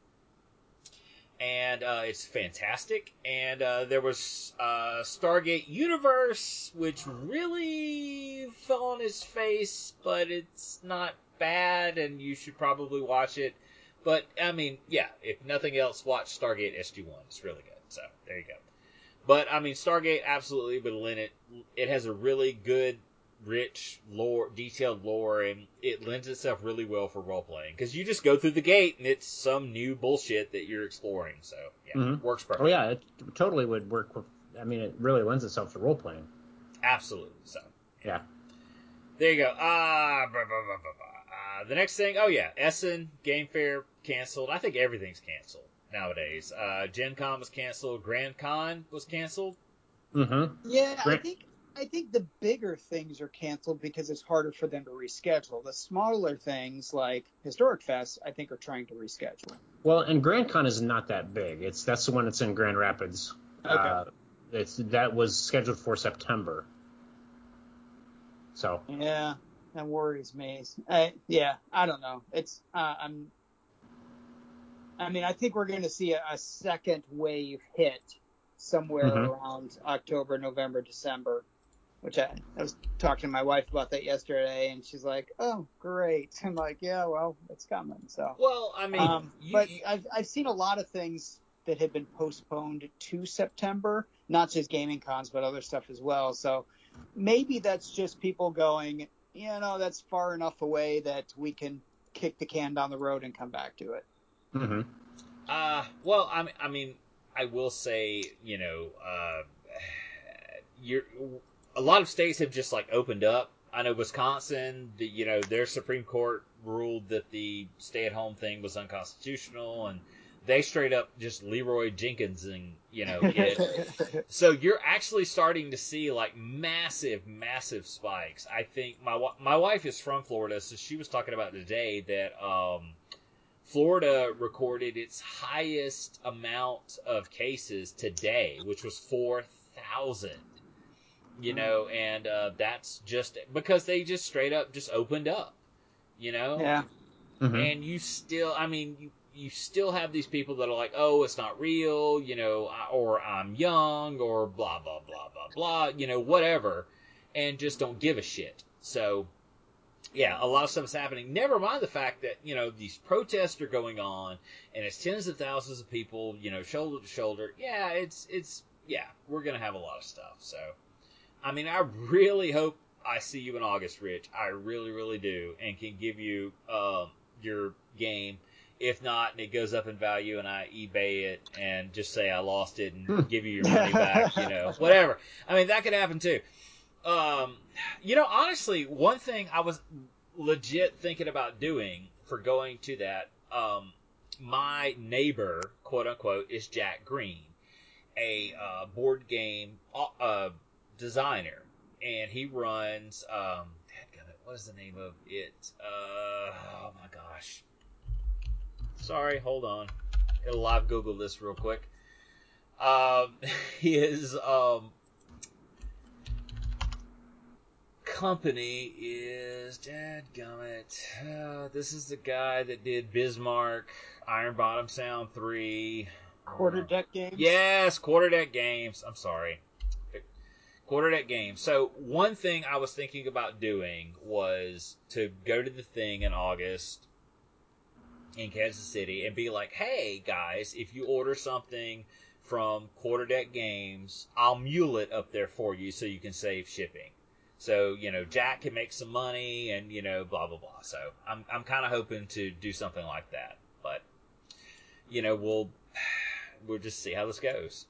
and uh, it's fantastic. And uh, there was uh, Stargate Universe, which really fell on his face, but it's not bad, and you should probably watch it. But I mean, yeah, if nothing else, watch Stargate SG One. It's really good. So there you go. But I mean, Stargate absolutely, but it it has a really good, rich lore, detailed lore, and it lends itself really well for role playing because you just go through the gate and it's some new bullshit that you're exploring. So yeah, Mhm. works perfect. Oh yeah, it totally would work. With, I mean, it really lends itself to role playing. Absolutely. So Yeah. there you go. Ah, blah, blah, blah, blah, blah. Uh, the next thing, oh yeah, Essen Game Fair canceled. I think everything's canceled nowadays. Uh, Gen Con was canceled. Grand Con was canceled. Mm-hmm. Yeah, I think I think the bigger things are canceled because it's harder for them to reschedule. The smaller things like Historic Fest, I think, are trying to reschedule. Well, and Grand Con is not that big. It's that's the one that's in Grand Rapids. Uh, it's that was scheduled for September. So Yeah, that worries me. Uh, yeah, I don't know. It's uh, I'm. I mean, I think we're going to see a, a second wave hit somewhere Mhm. around October, November, December. Which I, I was talking to my wife about that yesterday, and she's like, "Oh, great!" I'm like, "Yeah, well, it's coming." So, Well, I mean, um, you, but you- I've I've seen a lot of things that have been postponed to September, not just gaming cons, but other stuff as well. So maybe that's just people going, you know, that's far enough away that we can kick the can down the road and come back to it. hmm Uh, well, I mean, I mean, I will say, you know, uh, you're a lot of states have just like opened up. I know Wisconsin, the, you know, their Supreme Court ruled that the stay-at-home thing was unconstitutional, and they straight up just Leroy Jenkins and you know it. So you're actually starting to see like massive, massive spikes. I think my my wife is from Florida, so she was talking about today that um, Florida recorded its highest amount of cases today, which was four thousand. You know, and uh, that's just because they just straight up just opened up. You know, yeah. hmm and you still i mean you you still have these people that are like oh it's not real you know or i'm young or blah blah blah blah blah you know whatever and just don't give a shit. So yeah a lot of stuff is happening. Never mind the fact that you know these protests are going on and it's tens of thousands of people you know shoulder to shoulder. Yeah it's it's yeah we're gonna have a lot of stuff so i mean i really hope I see you in August, Rich. I really, really do, and can give you um, your game. If not, and it goes up in value, and I eBay it and just say I lost it Hmm. and give you your money back, you know, whatever. I mean, that could happen too. Um, you know, honestly, one thing I was legit thinking about doing for going to that, um, my neighbor, quote unquote, is Jack Green, a uh, board game uh, designer and he runs um dadgummit, what is the name of it uh oh my gosh sorry hold on it'll live google this real quick um his um company is dadgummit uh, this is the guy that did bismarck iron bottom sound 3 Quarter deck games. Yes, quarter deck games. I'm sorry. Quarter deck games. So one thing I was thinking about doing was to go to the thing in August in Kansas City and be like, "Hey guys, if you order something from Quarter Deck Games, I'll mule it up there for you so you can save shipping." So you know, Jack can make some money, and you know, blah blah blah. So I'm I'm kind of hoping to do something like that, but you know, we'll we'll just see how this goes.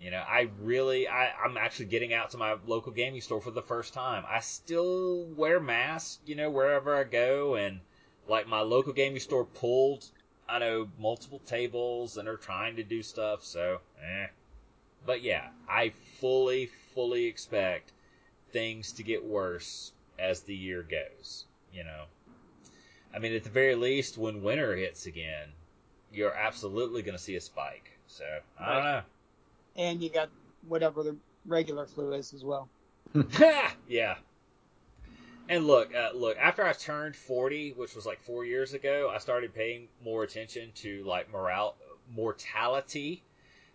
You know, I really, I, I'm actually getting out to my local gaming store for the first time. I still wear masks, you know, wherever I go, and like my local gaming store pulled, I know, multiple tables and are trying to do stuff, so, eh. But yeah, I fully, fully expect things to get worse as the year goes, you know. I mean, at the very least, when winter hits again, you're absolutely going to see a spike. So, I don't know. And you got whatever the regular flu is as well. yeah. And look, uh, look. After I turned forty, which was like four years ago, I started paying more attention to like morale, mortality,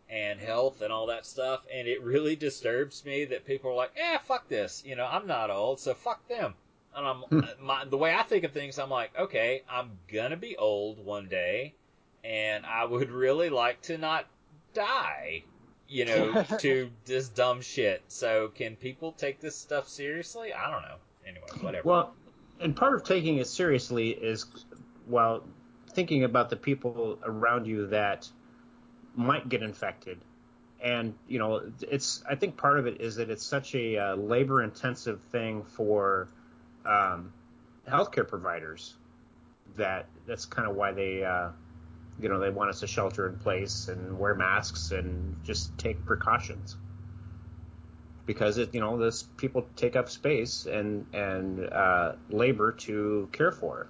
and health and all that stuff. And it really disturbs me that people are like, "Eh, fuck this." You know, I'm not old, so fuck them. And I'm my, the way I think of things. I'm like, okay, I'm gonna be old one day, and I would really like to not die you know, to this dumb shit. So can people take this stuff seriously? I don't know. Anyway, whatever. Well, and part of taking it seriously is, well, thinking about the people around you that might get infected. And, you know, it's, I think part of it is that it's such a uh, labor intensive thing for um, healthcare providers that that's kind of why they, uh, you know, they want us to shelter in place and wear masks and just take precautions because it, you know, this people take up space and and uh, labor to care for.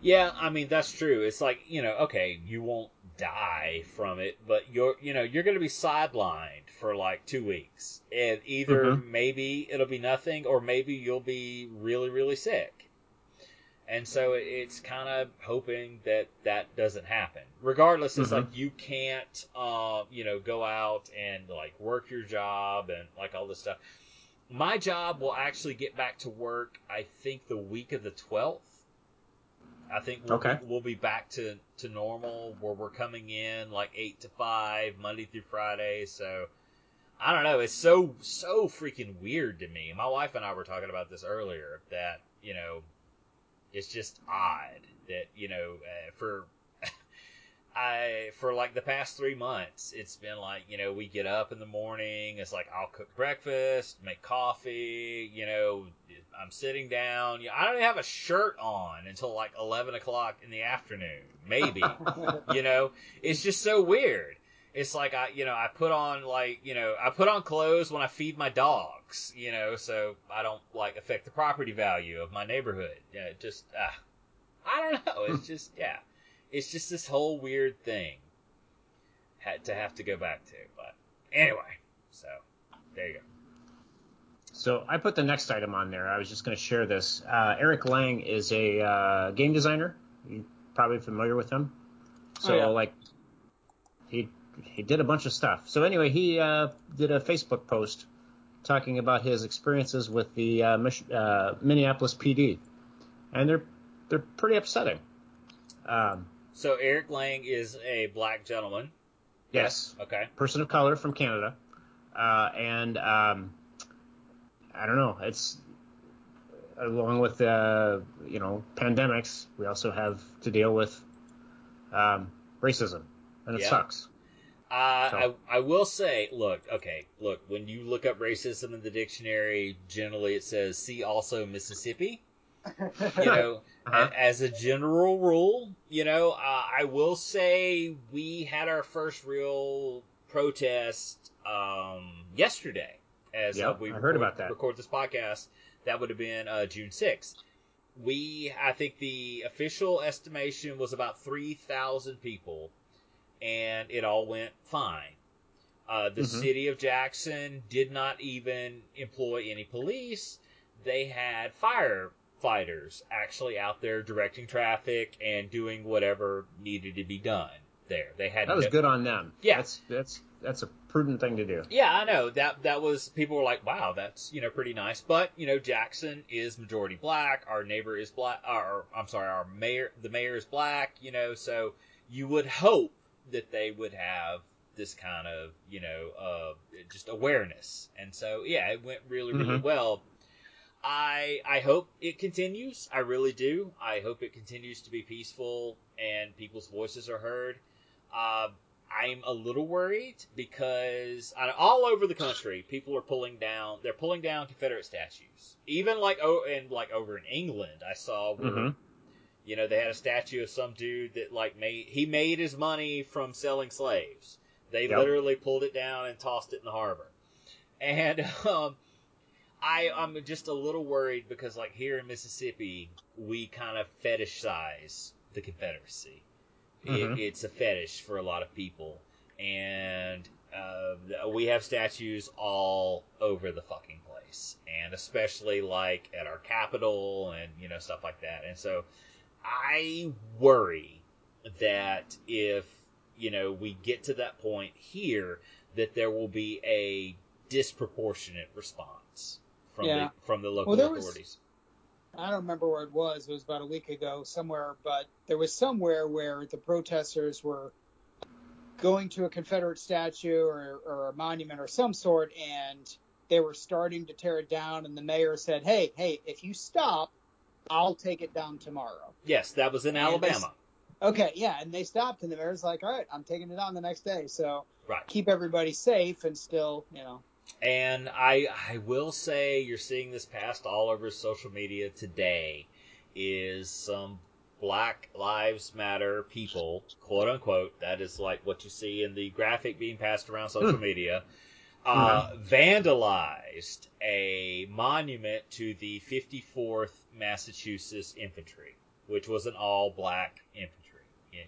yeah, I mean that's true. It's like you know, okay, you won't die from it, but you're you know you're going to be sidelined for like two weeks, and either Mhm. maybe it'll be nothing, or maybe you'll be really really sick. And so it's kind of hoping that that doesn't happen. Regardless, it's Mhm. like you can't, uh, you know, go out and like work your job and like all this stuff. My job will actually get back to work. I think the week of the twelfth. I think we'll, Okay. be, we'll be back to, to normal where we're coming in like eight to five Monday through Friday. So I don't know. It's so so freaking weird to me. My wife and I were talking about this earlier. That you know, it's just odd that you know uh, for I for like the past three months, it's been like you know we get up in the morning. It's like I'll cook breakfast, make coffee. You know, I'm sitting down. You know, I don't even have a shirt on until like eleven o'clock in the afternoon, maybe. you know, it's just so weird. It's like I, you know, I put on like, you know, I put on clothes when I feed my dogs, you know, so I don't like affect the property value of my neighborhood. Yeah, just, uh, I don't know. It's just, yeah, it's just this whole weird thing had to have to go back to. But anyway, so there you go. So I put the next item on there. I was just going to share this. Uh, Eric Lang is a uh, game designer. You're probably familiar with him. So Oh, yeah. like he he did a bunch of stuff. So anyway, he uh, did a Facebook post talking about his experiences with the uh, uh, Minneapolis PD, and they're they're pretty upsetting. Um, So Eric Lang is a black gentleman. yes, Okay. person of color from Canada, uh, and um, I don't know. It's along with uh, you know pandemics, we also have to deal with um, racism, and it Yeah. sucks. Uh, So- I, I will say, look, okay, look, when you look up racism in the dictionary, generally it says, see also Mississippi. You know, Uh-huh. as a general rule, you know, uh, I will say we had our first real protest um, yesterday. As uh, Yep, we I heard about that. record this podcast, that would have been uh, June 6th. We, I think the official estimation was about 3,000 people, and it all went fine. Uh, the Mhm. city of Jackson did not even employ any police. They had firefighters actually out there directing traffic and doing whatever needed to be done there. They had That was no- good on them. Yeah. that's that's that's a prudent thing to do. Yeah, I know that that was people were like, "Wow, that's you know pretty nice." But you know, Jackson is majority black. Our neighbor is black. Or I'm sorry, our mayor, the mayor is black. You know, so you would hope that they would have this kind of you know uh, just awareness. And so yeah, it went really really Mhm. well. I I hope it continues. I really do. I hope it continues to be peaceful and people's voices are heard. Uh, I'm a little worried because all over the country, people are pulling down. They're pulling down Confederate statues. Even like oh, and like over in England, I saw where Mhm. You know they had a statue of some dude that like made he made his money from selling slaves. They Yep. literally pulled it down and tossed it in the harbor. And um, I I'm just a little worried because like here in Mississippi, we kind of fetishize the Confederacy. Mhm. It, it's a fetish for a lot of people, and uh, we have statues all over the fucking place, and especially like at our capital and you know stuff like that. And so I worry that if you know we get to that point here, that there will be a disproportionate response from Yeah. the from the local Well, there was- authorities. I don't remember where it was. It was about a week ago somewhere, but there was somewhere where the protesters were going to a Confederate statue or, or a monument or some sort, and they were starting to tear it down. And the mayor said, "Hey, hey, if you stop, I'll take it down tomorrow." Yes, that was in And Alabama. Okay, yeah, and they stopped, and the mayor's like, "All right, I'm taking it down the next day." So Right. keep everybody safe and still, you know. And I I will say you're seeing this passed all over social media today is some Black Lives Matter people, quote unquote, that is like what you see in the graphic being passed around social media, uh, vandalized a monument to the 54th Massachusetts Infantry, which was an all black infantry,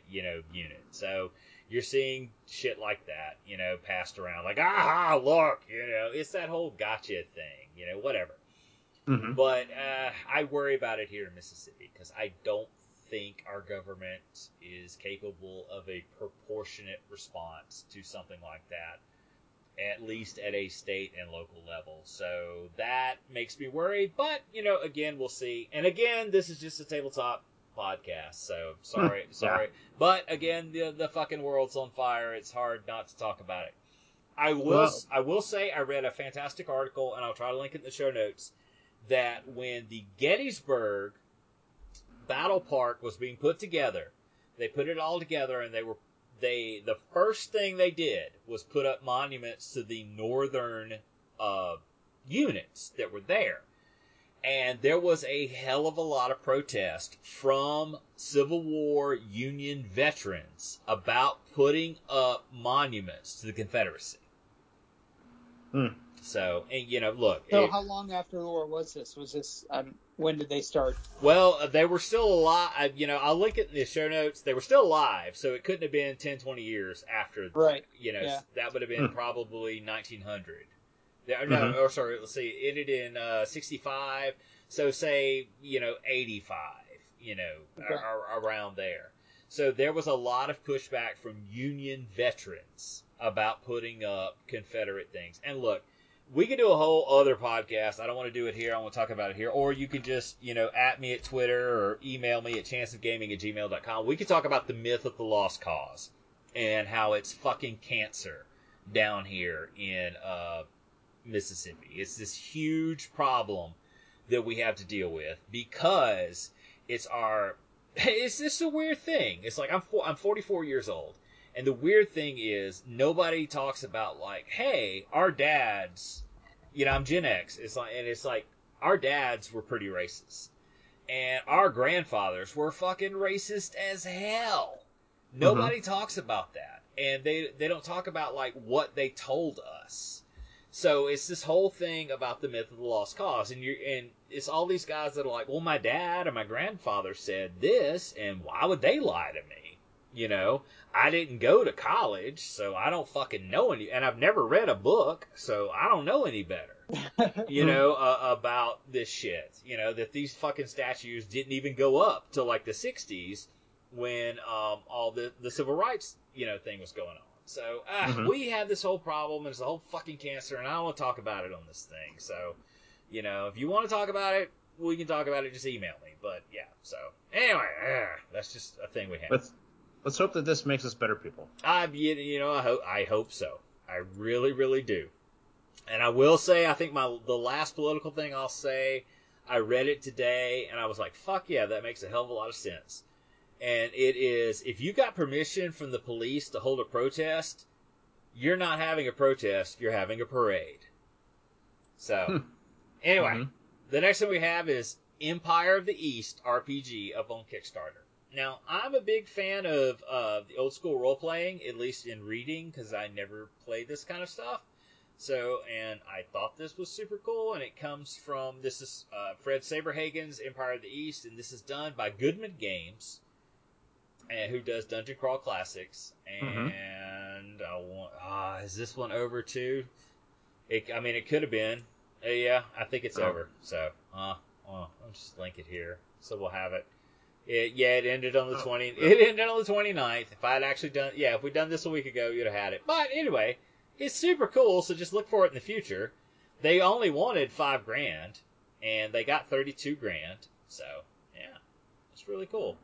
you know, unit. So you're seeing shit like that, you know, passed around like, ah, look, you know, it's that whole gotcha thing, you know, whatever. Mhm. But uh, I worry about it here in Mississippi because I don't think our government is capable of a proportionate response to something like that, at least at a state and local level. So that makes me worried. But, you know, again, we'll see. And again, this is just a tabletop podcast. So sorry, Hmm, sorry. But again, the, the fucking world's on fire. It's hard not to talk about it. I will, Well- I will say I read a fantastic article, and I'll try to link it in the show notes that when the Gettysburg Battle Park was being put together, they put it all together and they were they the first thing they did was put up monuments to the northern uh, units that were there. And there was a hell of a lot of protest from Civil War Union veterans about putting up monuments to the Confederacy. Hmm. So, and you know, look, So it- how long after the war was this? Was this um, when did they start? Well, uh, they were still alive. You know, I'll link it in the show notes. They were still alive, so it couldn't have been 10, 20 years after. Right. You know, Yeah. that would have been Hmm. probably 1900. There, no, Mhm. or sorry, let's see. It ended in uh, 65, so say, you know, 85, you know, Okay. ar- ar- around there. So there was a lot of pushback from Union veterans about putting up Confederate things. And look, we could do a whole other podcast. I don't want to do it here. I want to talk about it here. Or you could just, you know, at me at Twitter or email me at chanceofgaming at gmail.com. We could talk about the myth of the lost cause and how it's fucking cancer down here in uh, Mississippi. It's this huge problem that we have to deal with because it's our. It's just a weird thing. It's like I'm I'm 44 years old. And the weird thing is, nobody talks about like, hey, our dads, you know, I'm Gen X. It's like, and it's like, our dads were pretty racist, and our grandfathers were fucking racist as hell. Mm-hmm. Nobody talks about that, and they they don't talk about like what they told us. So it's this whole thing about the myth of the lost cause, and you're, and it's all these guys that are like, well, my dad and my grandfather said this, and why would they lie to me? You know, I didn't go to college, so I don't fucking know any, and I've never read a book, so I don't know any better. You know uh, about this shit. You know that these fucking statues didn't even go up till like the '60s when um, all the the civil rights you know thing was going on. So uh, Mhm. we have this whole problem. And it's a whole fucking cancer, and I don't want to talk about it on this thing. So you know, if you want to talk about it, we can talk about it. Just email me. But yeah. So anyway, uh, that's just a thing we have. Let's let's hope that this makes us better people. I you, you know I hope I hope so. I really really do. And I will say I think my the last political thing I'll say I read it today and I was like fuck yeah that makes a hell of a lot of sense. And it is if you got permission from the police to hold a protest, you're not having a protest, you're having a parade. So Hmm. anyway, Mhm. the next thing we have is Empire of the East RPG up on Kickstarter. Now, I'm a big fan of uh, the old school role playing, at least in reading, because I never played this kind of stuff. So, and I thought this was super cool, and it comes from this is uh, Fred Saberhagen's Empire of the East, and this is done by Goodman Games, and who does Dungeon Crawl Classics. Mhm. And I want, ah, is this one over too? It, I mean, it could have been. Uh, yeah, I think it's Oh. over. So, uh, uh, I'll just link it here, so we'll have it. It, yeah, it ended on the Oh. 20. It ended on the 29th. If I'd actually done, yeah, if we'd done this a week ago, you'd have had it. But anyway, it's super cool. So just look for it in the future. They only wanted five grand, and they got 32 grand. So yeah, it's really cool.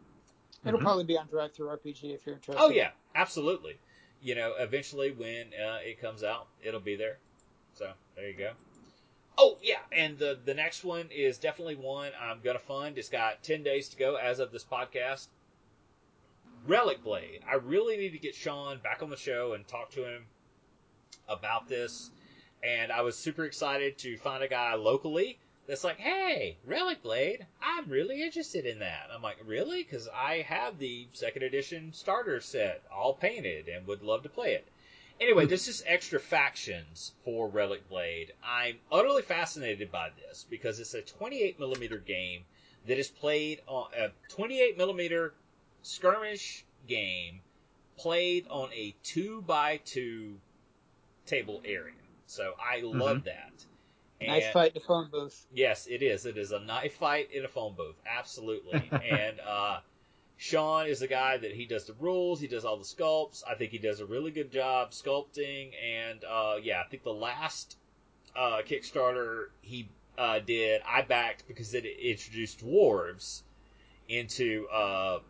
It'll Mhm. probably be on DriveThruRPG if you're interested. Oh yeah, absolutely. You know, eventually when uh, it comes out, it'll be there. So there you go. Oh yeah, and the the next one is definitely one I'm gonna fund. It's got ten days to go as of this podcast. Relic Blade. I really need to get Sean back on the show and talk to him about this. And I was super excited to find a guy locally that's like, hey, Relic Blade, I'm really interested in that. I'm like, really? Because I have the second edition starter set all painted and would love to play it. Anyway, this is extra factions for Relic Blade. I'm utterly fascinated by this because it's a 28 millimeter game that is played on a 28 millimeter skirmish game played on a two by two table area. So I love that. Nice And- fight in the phone booth. Yes, it is. It is a knife fight in a phone booth. Absolutely. and uh, Sean is the guy that he does the rules, he does all the sculpts. I think he does a really good job sculpting. And uh, yeah, I think the last uh, Kickstarter he uh, did, I backed because it introduced dwarves into uh,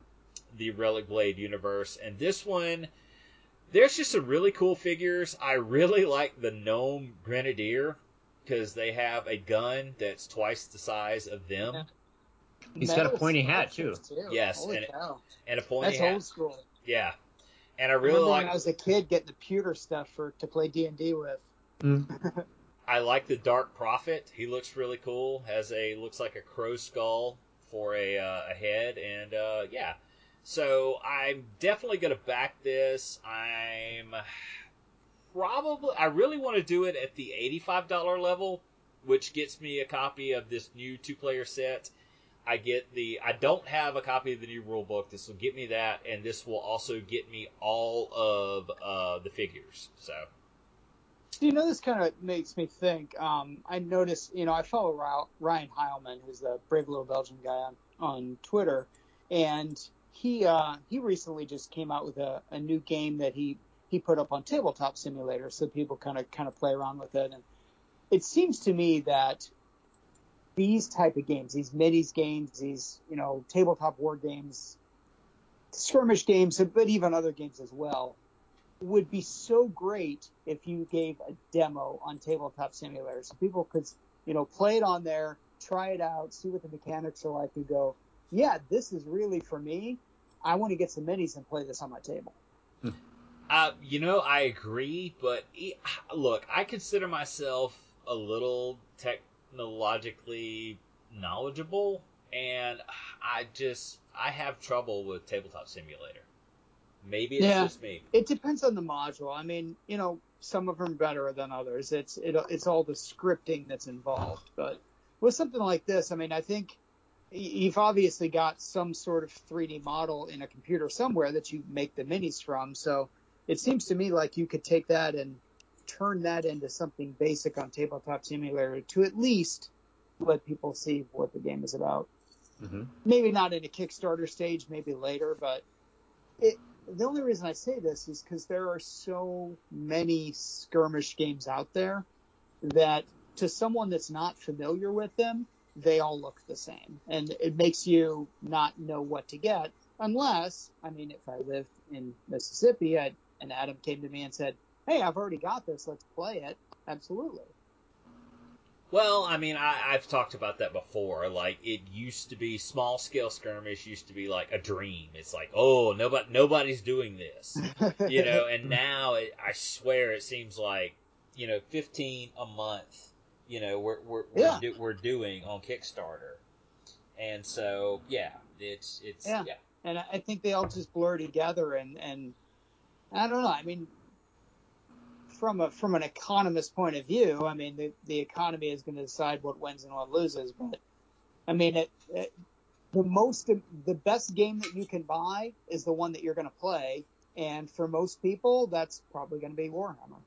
the Relic Blade universe. And this one, there's just some really cool figures. I really like the gnome grenadier because they have a gun that's twice the size of them Yeah. He's got a pointy hat, sculptures, too. Yes, Holy and cow. and a pointy hat. That's old school. Yeah, and I I really remember like when I was a kid getting the pewter stuff for to play D and D with. I like the Dark Prophet. He looks really cool. Has a looks like a crow skull for a uh, a head, and uh, yeah. So I'm definitely gonna back this. I'm probably I really want to do it at the eighty five dollar level, which gets me a copy of this new two player set. I get the I don't have a copy of the new rule book. This will get me that, and this will also get me all of uh, the figures. So You know, this kind of makes me think. Um, I noticed, you know, I follow Ryan Heilman, who's the brave little Belgian guy on, on Twitter, and he uh, he recently just came out with a, a new game that he he put up on Tabletop Simulator, so people kind of kind of play around with it. And it seems to me that these type of games, these minis games, these you know tabletop war games, skirmish games, but even other games as well, would be so great if you gave a demo on tabletop simulator so people could you know play it on there try it out see what the mechanics are like and go yeah this is really for me. I want to get some minis and play this on my table. Uh, you know, I agree, but look, I consider myself a little technologically knowledgeable, and I just I have trouble with Tabletop Simulator. Maybe it's Yeah. just me. it depends on the module i mean you know some of them are better than others it's it, it's all the scripting that's involved but with something like this i mean i think you've obviously got some sort of 3d model in a computer somewhere that you make the minis from so it seems to me like you could take that and turn that into something basic on tabletop simulator to at least let people see what the game is about hmm maybe not in a Kickstarter stage, maybe later, but it, the only reason I say this is because there are so many skirmish games out there that to someone that's not familiar with them, they all look the same. And it makes you not know what to get unless, I mean, if I lived in Mississippi I'd, and Adam came to me and said, Hey, I've already got this. Let's play it. Absolutely. Well, I mean, I, I've talked about that before. Like, it used to be small scale skirmish used to be like a dream. It's like, oh, nobody, nobody's doing this, you know. And now, it, I swear, it seems like, you know, fifteen a month. You know, we're we're we're, do, we're doing on Kickstarter, and so yeah, it's it's Yeah. yeah. and I I think they all just blur together and and I don't know. I mean, from a from an economist point of view, I mean the the economy is going to decide what wins and what loses. But I mean, it, it, the most the best game that you can buy is the one that you're going to play, and for most people, that's probably going to be Warhammer.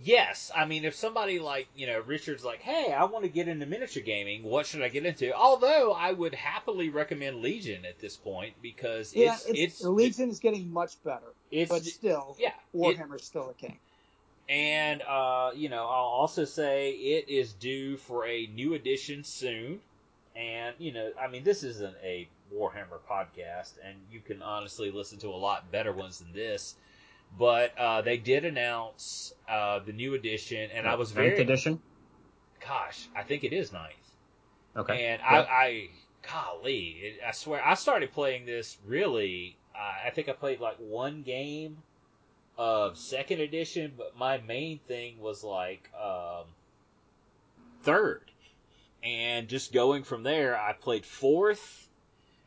Yes, I mean, if somebody like, you know, Richard's like, hey, I want to get into miniature gaming, what should I get into? Although, I would happily recommend Legion at this point because Yeah, it's, it's, it's, Legion is getting much better, it's, but still, yeah. it- Warhammer's still a king. And, uh, you know, I'll also say it is due for a new edition soon. And, you know, I mean, this isn't a Warhammer podcast, and you can honestly listen to a lot better ones than this. But uh, they did announce uh, the new edition, and I was Ninth very edition. gosh, I think it is ninth. Okay. And Yeah. I, I, golly, it, I swear, I started playing this really. Uh, I think I played like one game of second edition, but my main thing was like um, third, and just going from there, I played fourth,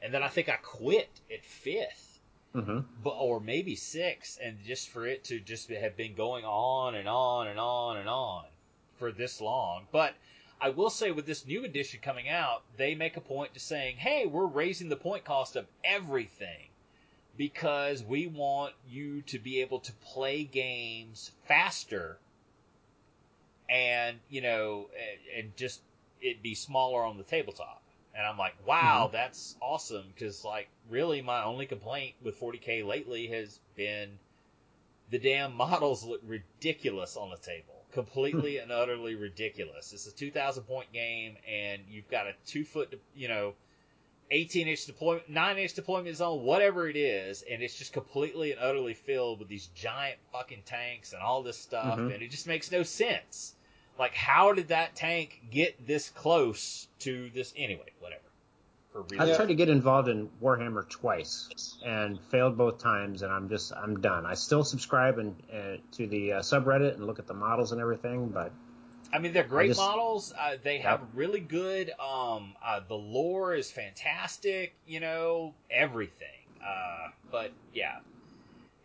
and then I think I quit at fifth hmm but or maybe six, and just for it to just have been going on and on and on and on for this long. But I will say, with this new edition coming out, they make a point to saying, "Hey, we're raising the point cost of everything." Because we want you to be able to play games faster and you know, and, and just it be smaller on the tabletop. And I'm like, wow, mm-hmm. that's awesome. Because like, really, my only complaint with 40k lately has been the damn models look ridiculous on the table. Completely and utterly ridiculous. It's a 2,000 point game, and you've got a two foot, you know, 18 inch deployment, 9 inch deployment zone, whatever it is, and it's just completely and utterly filled with these giant fucking tanks and all this stuff, mm-hmm. and it just makes no sense. Like, how did that tank get this close to this? Anyway, whatever. I've tried to get involved in Warhammer twice and failed both times, and I'm just I'm done. I still subscribe and uh, to the uh, subreddit and look at the models and everything, but I mean they're great just, models. Uh, they have really good. Um, uh, the lore is fantastic. You know everything. Uh, but yeah,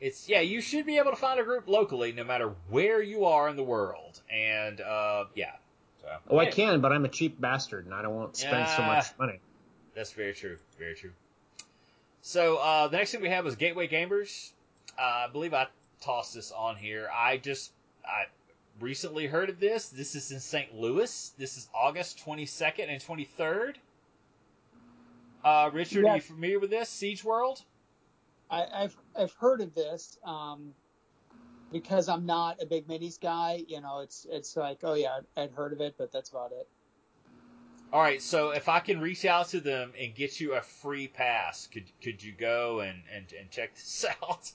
it's yeah. You should be able to find a group locally, no matter where you are in the world, and uh, yeah. So, oh, I can, but I'm a cheap bastard, and I don't want to spend so much money. That's very true. Very true. So uh, the next thing we have is Gateway Gamers. Uh, I believe I tossed this on here. I just I recently heard of this. This is in St. Louis. This is August 22nd and 23rd. Uh, Richard, yes. are you familiar with this Siege World? I, have I've heard of this um, because I'm not a big minis guy. You know, it's it's like oh yeah, I'd heard of it, but that's about it. All right, so if I can reach out to them and get you a free pass, could could you go and and, and check this out?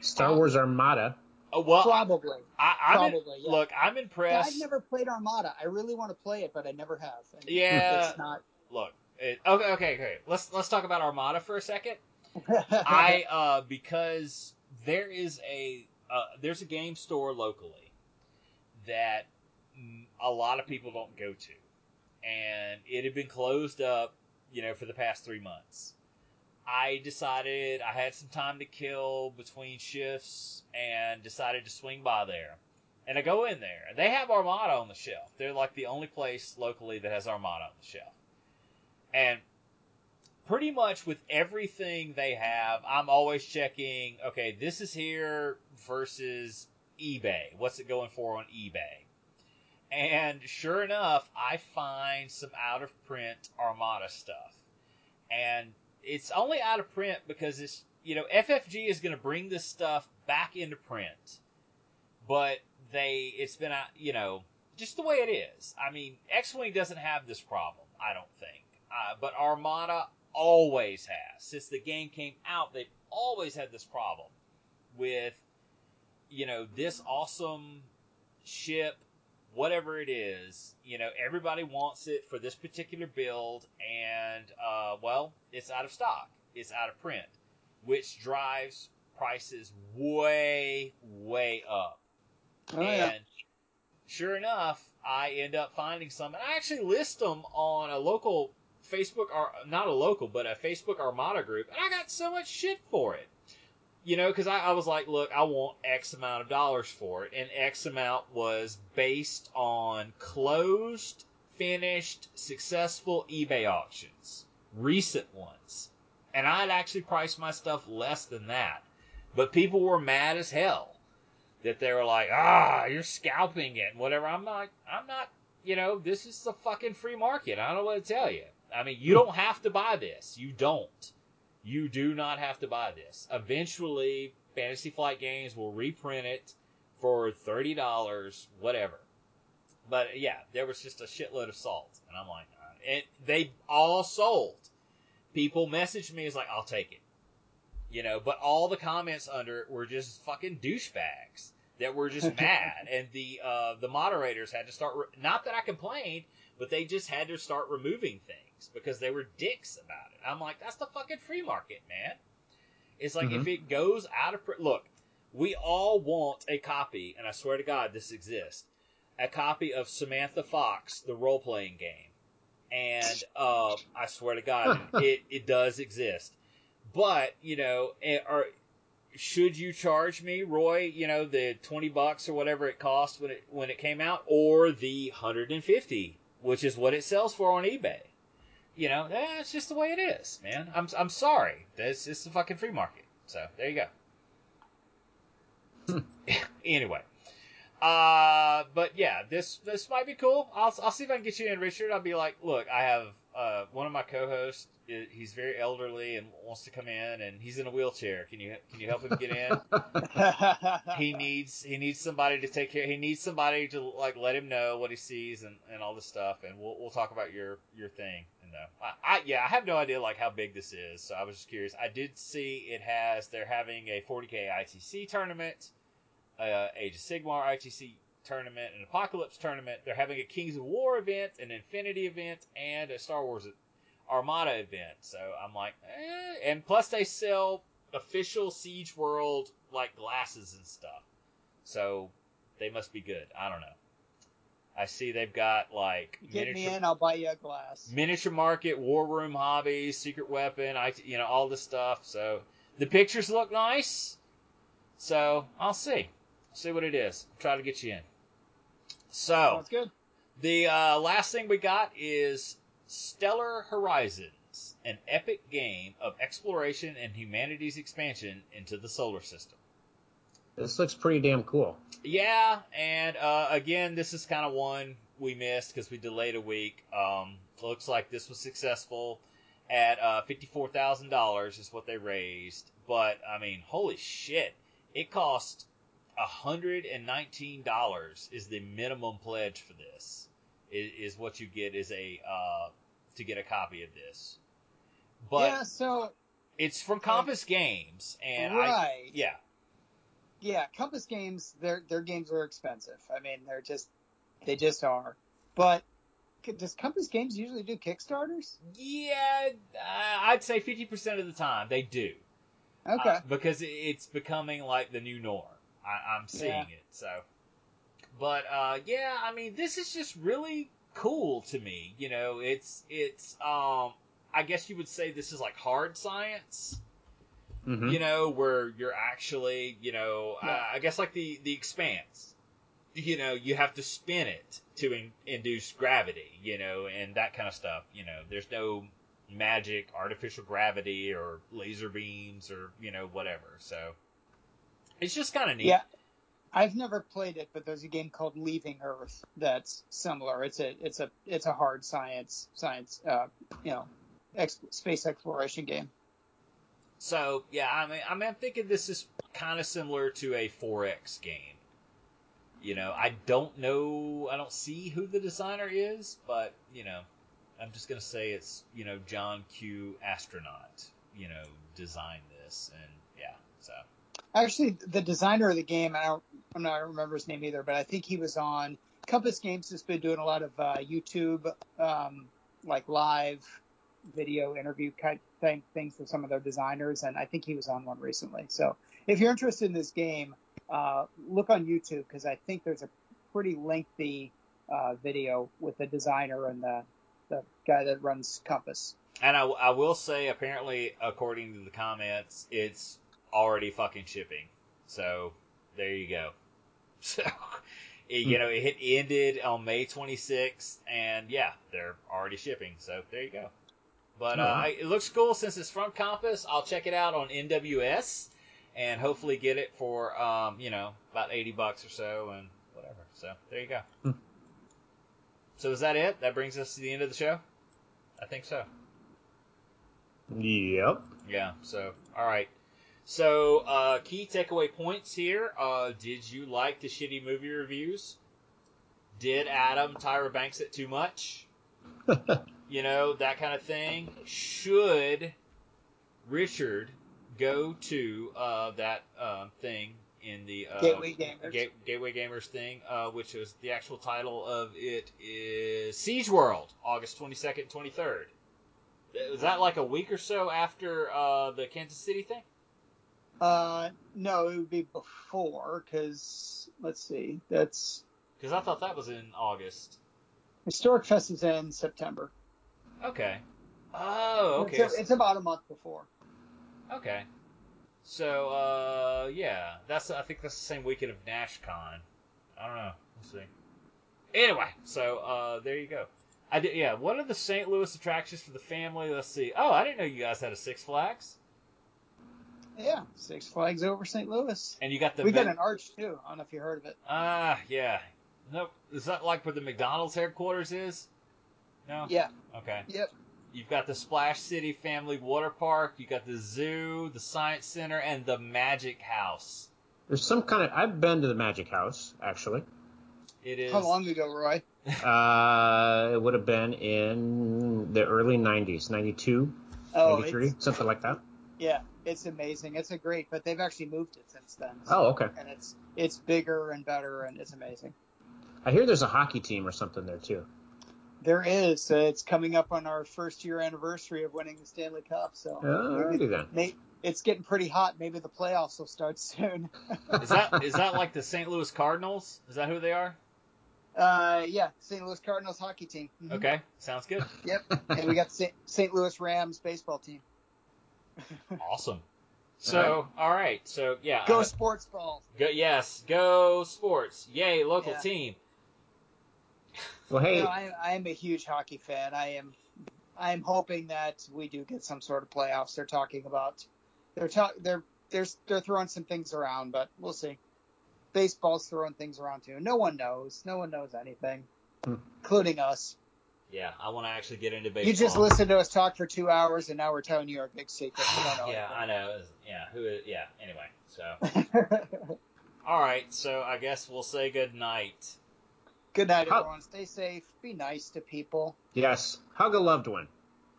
Star Wars Armada. Oh, well, probably. I, I, Probably. In, yeah. Look, I'm impressed. I've never played Armada. I really want to play it, but I never have. And yeah. It's not. Look. It, okay. Okay. Okay. Let's let's talk about Armada for a second. I uh because there is a uh, there's a game store locally that a lot of people don't go to, and it had been closed up, you know, for the past three months. I decided I had some time to kill between shifts and decided to swing by there. And I go in there. They have Armada on the shelf. They're like the only place locally that has Armada on the shelf. And pretty much with everything they have, I'm always checking, okay, this is here versus eBay. What's it going for on eBay? And sure enough, I find some out of print Armada stuff. And it's only out of print because it's, you know, FFG is going to bring this stuff back into print. But they, it's been, out, you know, just the way it is. I mean, X Wing doesn't have this problem, I don't think. Uh, but Armada always has. Since the game came out, they've always had this problem with, you know, this awesome ship whatever it is, you know, everybody wants it for this particular build, and uh, well, it's out of stock, it's out of print, which drives prices way, way up. Oh, and sure enough, I end up finding some, and I actually list them on a local Facebook, or not a local, but a Facebook Armada group, and I got so much shit for it you know, because I, I, was like, look, I want X amount of dollars for it, and X amount was based on closed, finished, successful eBay auctions, recent ones, and I'd actually priced my stuff less than that, but people were mad as hell that they were like, ah, you're scalping it, and whatever. I'm not, I'm not, you know, this is the fucking free market. I don't know what to tell you. I mean, you don't have to buy this. You don't you do not have to buy this. Eventually, Fantasy Flight Games will reprint it for thirty dollars, whatever. But yeah, there was just a shitload of salt, and I'm like, uh, and they all sold. People messaged me, is like, I'll take it, you know. But all the comments under it were just fucking douchebags that were just mad, and the uh, the moderators had to start. Re- not that I complained, but they just had to start removing things because they were dicks about it. I'm like, that's the fucking free market, man. It's like mm-hmm. if it goes out of print. Look, we all want a copy, and I swear to God, this exists. A copy of Samantha Fox, the role playing game, and uh, I swear to God, it it does exist. But you know, or should you charge me, Roy? You know, the twenty bucks or whatever it cost when it when it came out, or the hundred and fifty, which is what it sells for on eBay? You know, eh, it's just the way it is, man. I'm I'm sorry. It's it's the fucking free market. So there you go. Hmm. anyway, uh, uh, but yeah, this this might be cool. I'll I'll see if I can get you in, Richard. I'll be like, look, I have uh, one of my co-hosts. He's very elderly and wants to come in, and he's in a wheelchair. Can you can you help him get in? he needs he needs somebody to take care. He needs somebody to like let him know what he sees and, and all this stuff. And we'll we'll talk about your your thing. I, I yeah I have no idea like how big this is. So I was just curious. I did see it has they're having a 40k ITC tournament, uh, Age of Sigmar ITC tournament, an Apocalypse tournament. They're having a Kings of War event, an Infinity event, and a Star Wars Armada event. So I'm like, eh. and plus they sell official Siege World like glasses and stuff. So they must be good. I don't know. I see they've got like Get me in, I'll buy you a glass. miniature market, war room hobbies, secret weapon, I you know all this stuff. So the pictures look nice. So I'll see, see what it is. Try to get you in. So Sounds good. the uh, last thing we got is Stellar Horizons, an epic game of exploration and humanity's expansion into the solar system. This looks pretty damn cool. Yeah, and uh, again, this is kind of one we missed because we delayed a week. Um, looks like this was successful at uh, fifty-four thousand dollars is what they raised. But I mean, holy shit! It cost hundred and nineteen dollars is the minimum pledge for this. Is, is what you get is a uh, to get a copy of this. But yeah, so it's from Compass Games, and I yeah yeah, Compass Games, their their games are expensive. I mean, they're just they just are. But does Compass Games usually do Kickstarters? Yeah, uh, I'd say fifty percent of the time they do. Okay. Uh, because it's becoming like the new norm. I, I'm seeing Yeah. it. So, but uh, yeah, I mean, this is just really cool to me. You know, it's it's um, I guess you would say this is like hard science. Hmm You know, where you're actually, you know, Yeah. uh, I guess like the the expanse. You know, you have to spin it to in, induce gravity. You know, and that kind of stuff. You know, there's no magic, artificial gravity, or laser beams, or you know, whatever. So it's just kind of neat. Yeah. I've never played it, but there's a game called Leaving Earth that's similar. It's a it's a it's a hard science science uh, you know ex- space exploration game. So yeah, I mean, I mean, I'm thinking this is kind of similar to a 4X game. You know, I don't know, I don't see who the designer is, but you know, I'm just gonna say it's you know John Q. Astronaut. You know, designed this, and yeah, so Actually, the designer of the game, I don't I'm not I don't remember his name either, but I think he was on Compass Games has been doing a lot of uh, YouTube um, like live video interview kind thing, things for some of their designers, and I think he was on one recently. So if you're interested in this game, uh, look on YouTube because I think there's a pretty lengthy uh, video with the designer and the the guy that runs Compass. And I, I will say, apparently, according to the comments, it's already fucking shipping. So there you go. So it- you know, it ended on May 26th, and yeah, they're already shipping. So there you go. But uh. I, it looks cool since it's from Compass. I'll check it out on NWS and hopefully get it for um, you know about 80 bucks or so and whatever. So there you go. Hmm. So is that it? That brings us to the end of the show. I think so. Yep. Yeah. So, all right. So, uh, key takeaway points here. Uh, did you like the shitty movie reviews? Did Adam Tyra Banks it too much? You know, that kind of thing. Should Richard go to uh, that uh, thing in the uh, Gateway Gamers. Ga- Gateway Gamers thing, uh, which is the actual title of it is Siege World, August 22nd, 23rd. Was that like a week or so after uh, the Kansas City thing? Uh, no, it would be before because let's see, that's Because I thought that was in August. Historic Fest is in September. Okay. Oh, okay. It's, it's about a month before. Okay. So, uh, yeah, that's I think that's the same weekend of NashCon. I don't know. We'll see. Anyway, so uh, there you go. I did, yeah. What are the St. Louis attractions for the family? Let's see. Oh, I didn't know you guys had a Six Flags, Yeah, Six Flags over St. Louis. and you got the we got an arch too. I don't know if you heard of it. Ah, yeah. Nope. Is that like where the McDonald's headquarters is? No. Yeah. Okay. Yep. You've got the Splash City Family Water Park. You got the zoo, the Science Center, and the Magic House. There's some kind of. I've been to the Magic House actually. It is. How long ago, Roy? Uh, it would have been in the early '90s, '92, Oh, '93, it's, something like that. yeah, it's amazing. It's a great, but they've actually moved it since then. Oh, okay. and it's it's bigger and better, and it's amazing. I hear there's a hockey team or something there too. There is. Uh, it's coming up on our first year anniversary of winning the Stanley Cup, so Alrighty then. may, it's getting pretty hot. Maybe the playoffs will start soon. Is that is that like the St. Louis Cardinals? Is that who they are? Uh, yeah, St. Louis Cardinals hockey team. Mhm. Okay, sounds good. Yep. and we got the St. Louis Rams baseball team. Awesome. So, all right. So, yeah. Go uh, sports balls. go. Yes, go sports. Yay, local Yeah. team. Well, hey, No, I, I am a huge hockey fan. I am, I am hoping that we do get some sort of playoffs. They're talking about, they're talk, they're they're they're throwing some things around, but we'll see. Baseball's throwing things around too. No one knows. No one knows anything, Hmm. including us. Yeah, I want to actually get into baseball. You just listened to us talk for two hours, and now we're telling you our big secret. You don't know yeah, I know. Yeah, who? Is, yeah. Anyway, so all right. So I guess we'll say good night. Good night, How- everyone. Stay safe. Be nice to people. yes, hug a loved one.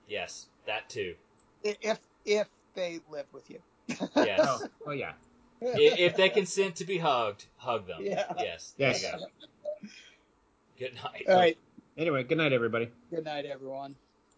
Yes, that too. If if they live with you. Yes. Oh, oh yeah. I- if they consent to be hugged, hug them. Yeah. Yes. Yes. There you go. Good night. All right. Anyway, good night, everybody. Good night, everyone.